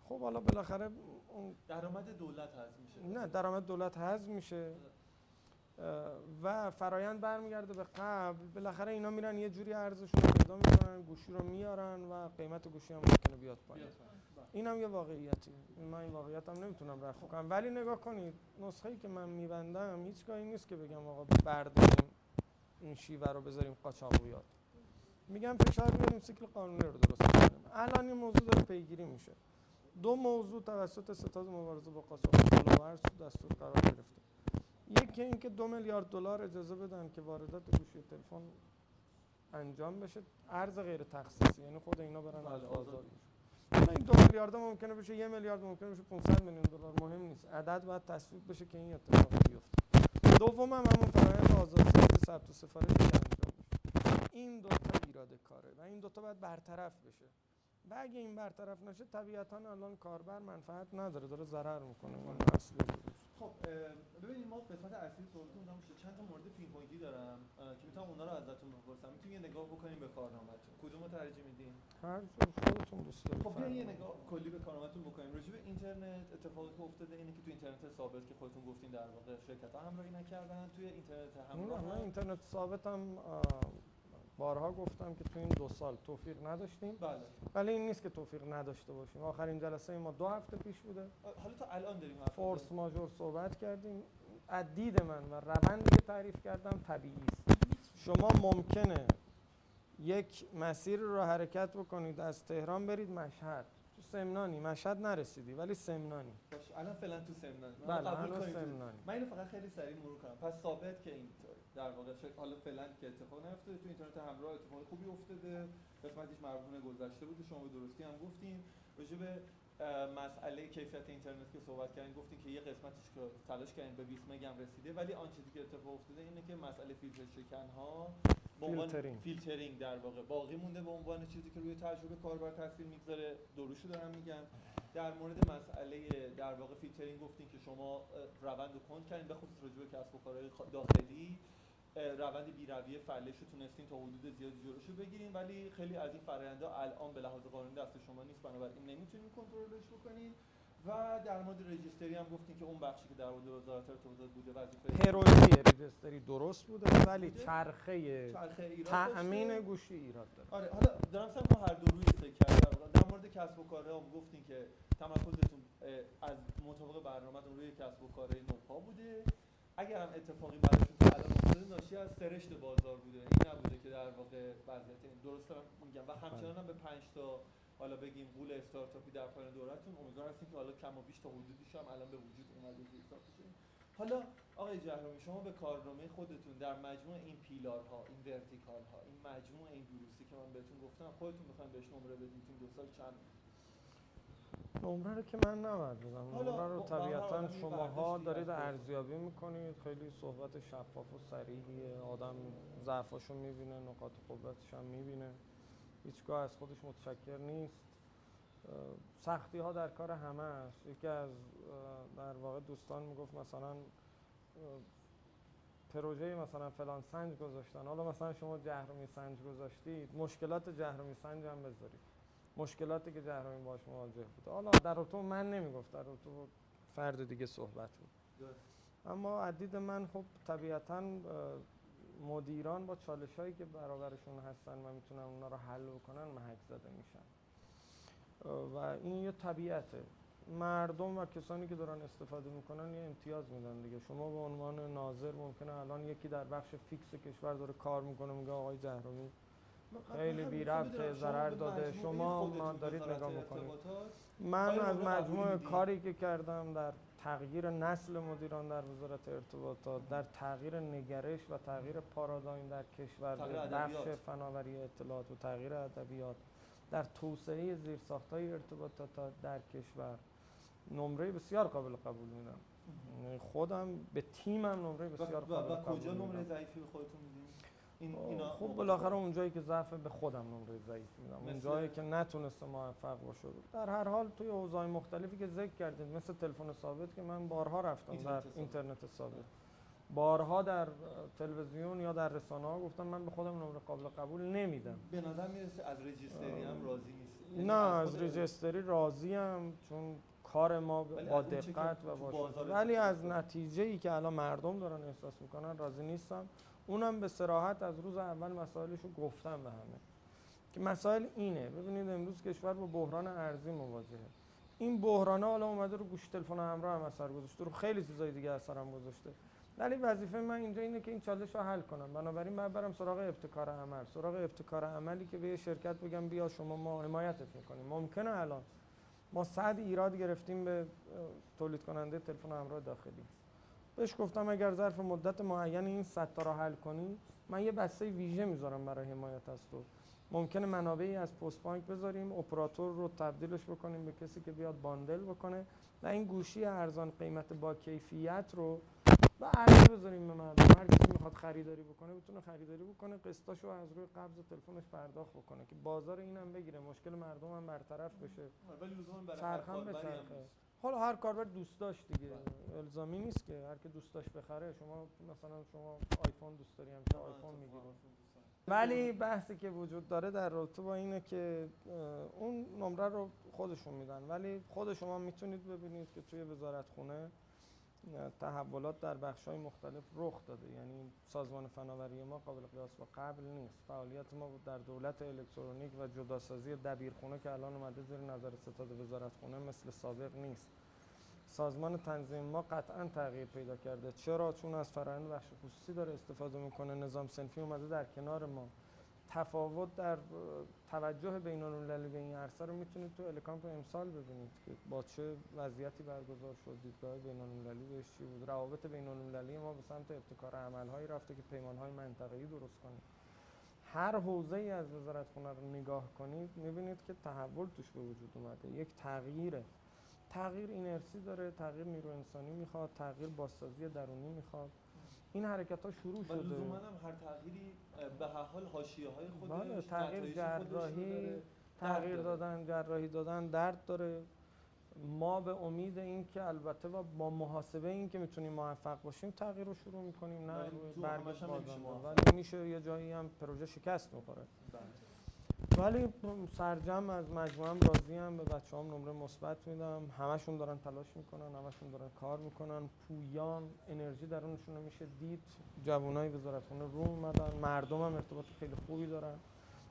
خب حالا بالاخره اون درآمد دولت حذف میشه. نه درآمد دولت حذف میشه. و فرایند برمیگرده به قبل. بالاخره اینا میرن یه جوری ارزششون رو پیدا می‌کنن گوشی رو میارن و قیمت گوشی هم ممکنه بیاد پایین. این هم یه واقعیتی من این واقعیت هم نمی‌تونم رفع کنم. ولی نگاه کنید نسخه ای که من میبندم هیچگاهی نیست که بگم آقا برداریم این شیوه رو بذاریم قاچاقویات. میگم فشار بیاریم سیکل قانونی رو درست کنیم الان این موضوع داره پیگیری میشه. دو موضوع توسط ستاد مبارزه با قاچاق دستور قرار گرفته. یکی اینکه دو میلیارد دلار اجازه بدن که واردات گوشی تلفن انجام بشه. ارز غیر تخصیصی یعنی خود اینا برن از بازار. این دو میلیارد ممکنه بشه یه میلیارد ممکنه بشه 500 میلیون دلار مهم نیست عدد باید تصویب بشه که این اتفاق بیفته دوم هم همون فرآیند آزادی ثبت و سفارش انجام این دو تا ایراد کاره و این دو تا باید برطرف بشه و اگه این برطرف نشه طبیعتا الان کاربر منفعت نداره داره ضرر می‌کنه اون خب ببینید ما قسمت اصلی صحبتون تموم شد. چند تا مورد پونگی دارم که می‌تونم اونا رو ازتون بپرسم. می‌تونید یه نگاه بکنیم به کارنامه‌تون. کدوم رو ترجیح میدین؟ هر خودتون دوست دارید خب یه نگاه کلی به کارنامه‌تون بکنیم. راجع به اینترنت اتفاقی که افتاده اینه که تو اینترنت ثابت که خودتون گفتین در واقع شرکت ها همراهی نکردن. توی اینترنت همراه من اینترنت ثابتم بارها گفتم که تو این دو سال توفیق نداشتیم. بله. ولی این نیست که توفیق نداشته باشیم. آخرین جلسه ما دو هفته پیش بوده. حالا تا الان داریم فورس ماژور صحبت کردیم. از دید من و روندی که تعریف کردم طبیعی است. شما ممکنه یک مسیر رو حرکت بکنید از تهران برید مشهد. سمنانی مشهد نرسیدی ولی سمنانی. الان فعلا تو سمنانی. بله قبول سمنانی. من اینو فقط خیلی سریع مرور کنم. پس ثابت که این در واقع حالا فعلا که اتفاق نیفتاده تو اینترنت همراه اتفاق خوبی افتاده. قسمتش مربوطه گذشته بوده شما به درستی هم گفتیم راجع به مسئله کیفیت اینترنت که صحبت کردیم گفتیم که یه قسمتش که تلاش کردیم به 20 مگم رسیده. ولی آنچه که اتفاق افتاده اینه که مسئله فیلتر شکن ها به عنوان فیلترینگ. فیلترینگ در واقع. باقی مونده به عنوان چیزی که روی تجربه کاربر تاثیر می‌گذاره. دروشو دارم میگم. در مورد مسئله در واقع فیلترینگ گفتیم که شما روند رو کند کردین. به خصوص راجع به کسب و کارهای داخلی روند بیروی فلش رو تونستین تا حدود زیادی جلوشو بگیرین. ولی خیلی از این فرآیندها الان به لحاظ قانونی دست شما نیست. بنابراین نمی‌تونین کنترلش بکنین. و در مورد رجیستری هم گفتین که اون بخشی که در مورد وزارت ارتباطات بوده وظیفه پروژه رجیستری درست بوده ولی چرخه, چرخه تأمین گوشی ایراد داره. آره حالا دارم سم هر دو روی کردم. در مورد کسب و کارها هم گفتین که تمرکزتون از مطابق برنامه‌تون روی کسب و کارهای نوپا بوده. اگر هم اتفاقی براشون الان افتاده ناشی از سرشت بازار بوده. این نبوده که در واقع وضعیت درست میگم. و همچنان هم به 5 تا حالا بگیم قول استارتاپی در پایان دورتون امیدوار هستیم که حالا کم و بیش تا حدودیش هم الان به وجود اومده حالا آقای جهرومی شما به کارنامه خودتون در مجموع این پیلارها این ورتیکال ها این مجموع این دروسی که من بهتون گفتم خودتون می‌خواین بهش نمره بدین تو دو سال چند؟ نمره رو که من نباید بدم نمره رو طبیعتا شماها دارید ارزیابی می‌کنید. خیلی صحبت شفاف و صریحیه. آدم ضعفاشو می‌بینه نقاط قوتش هم می‌بینه. هیچگاه از خودش متشکر نیست. سختی ها در کار همه است. یکی از در واقع دوستان می‌گفت مثلا پروژه مثلا فلان سنج گذاشتن. حالا مثلا شما جهرمی سنج گذاشتید مشکلات جهرمی سنج هم بذارید. مشکلاتی که جهرمی باش مواجه بود. حالا در تو من نمی‌گفت در تو فرد دیگه صحبت بود. اما عدید من خب طبیعتا مدیران با چالش هایی که برابرشون هستن و می‌تونن اونا رو حل بکنن محک زده میشن. و این یه طبیعته. مردم و کسانی که دارن استفاده می‌کنن یه امتیاز میدن دیگه. شما به عنوان ناظر ممکنه الان یکی در بخش فیکس کشور داره کار می‌کنه میگه آقای جهرومی خیلی بی ربط ضرر داده. شما ما دارید نگاه می‌کنید. من از مجموع کاری که کردم در تغییر نسل مدیران در وزارت ارتباطات در تغییر نگرش و تغییر پارادایم در کشور در بخش فناوری اطلاعات و تغییر ادبیات. در توسعه های ارتباطات در کشور. نمره بسیار قابل قبول میدم. خودم به تیمم نمره بسیار قابل قبول و کجا نمره ضعیفی به خودتون میدین؟ این اینا خب بالاخره اونجایی که ضعف به خودم نمره ضعیف میدم مثل- اونجایی که نتونسته موفق باشه در هر حال توی اوضاع مختلفی که ذکر کردید مثل تلفن ثابت که من بارها رفتم اینترنت در. اینترنت ثابت. بارها در تلویزیون یا در رسانه ها گفتم من به خودم نمره قابل قبول نمیدم. به نظر می‌رسه از رجیستری هم راضی نیست. یعنی نه از خود- رجستری راضیم چون کار ما با از اون دقت و با ولی از. نتیجه ای که الان مردم دارن احساس می‌کنن راضی نیستم. اونم به سراحت از روز اول مسائلش رو گفتم به همه. که مسائل اینه. ببینید امروز کشور با بحران ارزی مواجهه. این بحران حالا اومده رو گوش تلفن همراه هم اثر گذاشته رو خیلی چیزای دیگه اثر هم گذاشته. ولی وظیفه من اینجا اینه که این چالش رو حل کنم. بنابراین من برم سراغ ابتکار عمل. سراغ ابتکار عملی که به یه شرکت بگم بیا شما ما حمایتت می‌کنیم. ممکنه الان ما صد ایراد گرفتیم به تولید کننده تلفن همراه داخلی. بهش گفتم اگر ظرف مدت معین این صد تا رو حل کنی من یه بسته ویژه می‌ذارم برای حمایت از تو. ممکنه منابعی از پست بانک بذاریم اپراتور رو تبدیلش بکنیم به کسی که بیاد باندل بکنه و این گوشی ارزان قیمت با کیفیت رو و عرضه بذاریم به مردم. هر کسی می‌خواد خریداری بکنه بتونه خریداری بکنه قسطاشو از روی قبض تلفنش پرداخت بکنه که بازار اینم بگیره. مشکل مردم هم برطرف بشه. برای چرخم کاربری به نیست. حالا هر کاربر دوست داشت دیگه. الزامی نیست که هر که دوست داشت بخره. شما مثلا شما آیفون دوست داری هم که آه، آیفون می‌گیری. ولی بحثی که وجود داره در رابطه با اینه که اون نمره رو خودشون میدن. ولی خود شما می‌تونید ببینید که توی وزارت خونه تحولات در بخش های مختلف رخ داده. یعنی سازمان فناوری ما قابل قیاس با قبل نیست. فعالیت ما در دولت الکترونیک و جداسازی دبیرخونه که الان اومده زیر نظر ستاد وزارت خونه مثل سابق نیست. سازمان تنظیم ما قطعا تغییر پیدا کرده. چرا؟ چون از فرآیند بخش خصوصی داره استفاده می‌کنه. نظام سنفی اومده در کنار ما. تفاوت در توجه بین المللی به این عرصه رو می‌تونید تو الکامپ امسال ببینید که با چه وضعیتی برگزار شد دیدگاه بین المللی بهش چی بود. روابط بین المللی ما به سمت ابتکار عملهایی رفته که پیمانهای منطقه‌ای درست کنیم. هر حوزه ای از وزارت خونه رو نگاه کنید می‌بینید که تحول توش به وجود اومده. یک تغییره. تغییر اینرسی داره تغییر نیرو انسانی می‌خواد تغییر بازسازی درونی می‌خواد. این حرکت ها شروع و شده لزوما هم هر تغییری به هر حال حاشیه های خودش بله، تغییر جراحی،. تغییر. دادن جراحی دادن درد داره ما به امید این که البته با, با محاسبه این که می‌تونیم موفق باشیم تغییر رو شروع می‌کنیم نه ولی روی تو برگ همش هم نمیشه بادام موفق. ولی میشه یه جایی هم پروژه شکست می‌خوره بله. ولی سرجم از مجموعه هم راضی هم به بچه هم نمره مثبت میدم. همشون دارن تلاش می‌کنن همشون دارن کار می‌کنن. پویان انرژی درونشون رو میشه دید. جوانای وزارتخونه رو اومدن. مردم هم ارتباط خیلی خوبی دارن.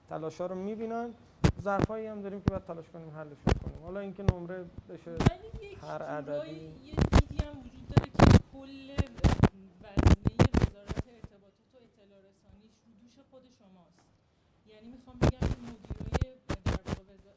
تلاشا رو می‌بینن. ظرفایی هم داریم که باید تلاش کنیم حلشون کنیم. حالا اینکه نمره بشه هر عددی. یه دیدی هم وجود داره که کل وزنه وزارت ارتباطات و اطلاع رسانیش دوش خود شماست. یعنی می‌خوام بگم که مدیرای در واقع زیر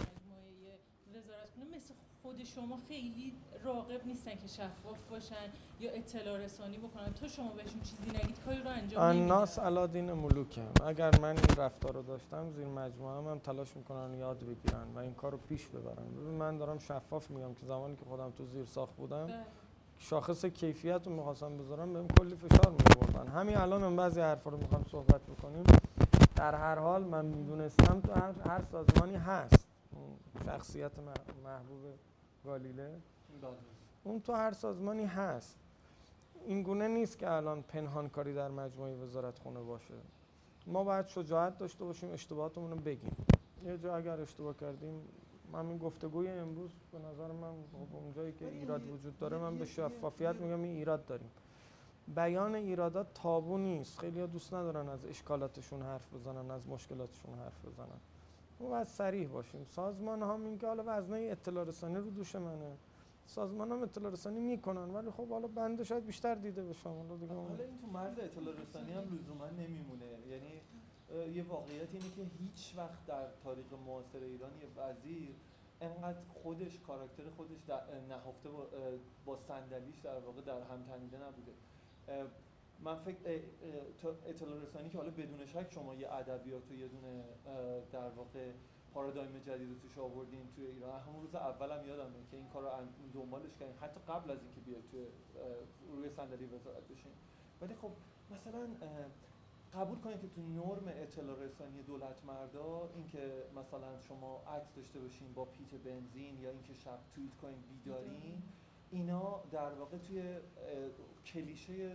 مجموعه وزارت خونه مثل خود شما خیلی راقب نیستن که شفاف باشن یا اطلاع رسانی بکنن. تا شما بهشون چیزی نگید کاری رو انجام الناس علادین ملوکم. اگر من این رفتار رو داشتم زیر مجموعه هم, هم تلاش می‌کنن یاد بگیرن و این کار رو پیش ببرن. من دارم شفاف میگم که زمانی که خودم تو زیر ساخت بودم بله. شاخص کیفیت رو می‌خواستم بذارم بهم کلی فشار میبردن همین الان هم بعضی حرفا رو می‌خوام صحبت بکنیم. در هر حال من می‌دونستم تو هر, هر سازمانی هست. شخصیت مح- محبوب گالیله. بله. اون تو هر سازمانی هست. این گونه نیست که الان پنهان کاری در مجموعه وزارت خونه باشه. ما باید شجاعت داشته باشیم اشتباهاتمون رو بگیم. یه جا اگر اشتباه کردیم من این گفتگوی امروز به نظر من اونجایی که ایراد وجود داره من به شفافیت میگم این ایراد داریم. بیان ایرادات تابو نیست. خیلی دوست ندارن از اشکالاتشون حرف بزنن از مشکلاتشون حرف بزنن. ما باید صریح باشیم. سازمان هم این که حالا وزنه اطلاع رسانی رو دوش منه. سازمان هم اطلاع رسانی می‌کنن ولی خب حالا بنده شاید بیشتر دیده بشم. حالا دیگه حالا این تو مرز اطلاع رسانی هم لزوما نمیمونه. یعنی یه واقعیت اینه که هیچ وقت در تاریخ معاصر ایران یه وزیر انقدر خودش کاراکتر خودش در نهفته با, صندلیش در واقع در هم تنیده نبوده. من فکر اطلاع رسانی که حالا بدون شک شما یه ادبیات و یه دونه در واقع پارادایم جدید رو توش آوردین توی ایران. همون روز اولم یادمه که این کار رو دنبالش کردیم حتی قبل از اینکه بیاد توی روی صندلی وزارت بشین. ولی خب مثلا قبول کنید که تو نرم اطلاع رسانی دولت مردا اینکه مثلا شما عکس داشته باشین با پیت بنزین یا اینکه شب توییت کنین بیدارین اینا در واقع توی کلیشه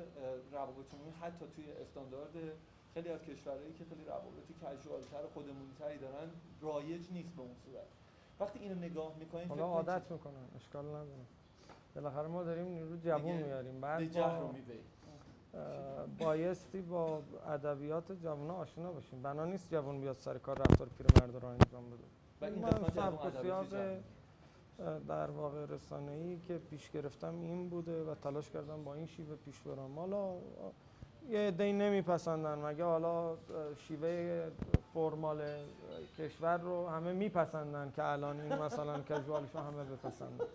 روابط حتی توی استاندارد خیلی از کشورهایی که خیلی روابط کژوالتر خودمونیتری دارن رایج نیست به اون صورت. وقتی اینو نگاه می‌کنیم حالا عادت می‌کنن اشکال نداره. بالاخره ما داریم نیرو جوون میاریم بعد با بایستی با ادبیات جوان آشنا باشیم. بنا نیست جوان بیاد سر کار رفتار پیرمرد رو انجام بده. و این من سبک در واقع رسانه ای که پیش گرفتم این بوده و تلاش کردم با این شیوه پیش برم. حالا یه عده‌ای نمیپسندن. مگه حالا شیوه فرمال کشور رو همه میپسندن که الان این مثلا کژوالشو همه بپسندن؟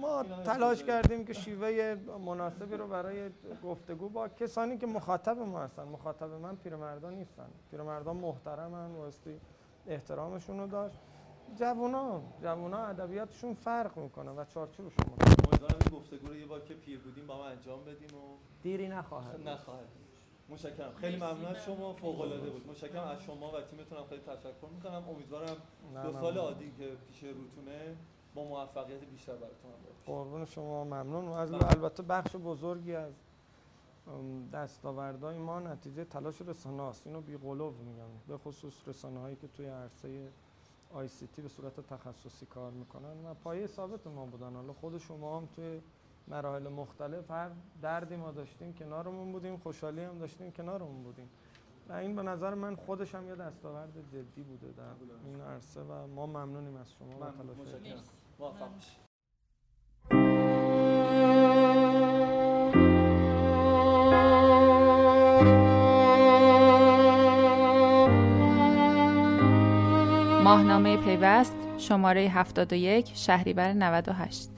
ما تلاش کردیم که شیوه مناسبی رو برای گفتگو با کسانی که مخاطب ما هستن. مخاطب من پیرمردان نیستن. پیرمردان محترمن واسطی احترامشون رو داشت. جوونا جوونا ادبیاتشون فرق می‌کنه و چارچوبشون امیدوارم این گفتگو رو یه بار که پیر بودیم با ما انجام بدیم و دیری نخواهد نخواهد متشکرم. خیلی ممنون از شما. فوق العاده بود. متشکرم از شما و تیمتون هم خیلی تشکر می‌کنم. امیدوارم دو سال عادی که پیش روتونه با موفقیت بیشتر براتون باشه. قربون شما ممنون. و از البته بخش بزرگی از دستاوردهای ما نتیجه تلاش رسانه است. اینو بی قلوب میگم. به خصوص رسانه هایی که توی عرصه آی سی تی به صورت تخصصی کار می‌کنن و پایه ثابت ما بودن. حالا خود شما هم توی مراحل مختلف هر دردی ما داشتیم کنارمون بودیم خوشحالی هم داشتیم کنارمون بودیم. و این به نظر من خودش هم یه دستاورد جدی بوده در این عرصه و ما ممنونیم از شما و تلاش ماهنامه پیوست شماره 71 شهریور 98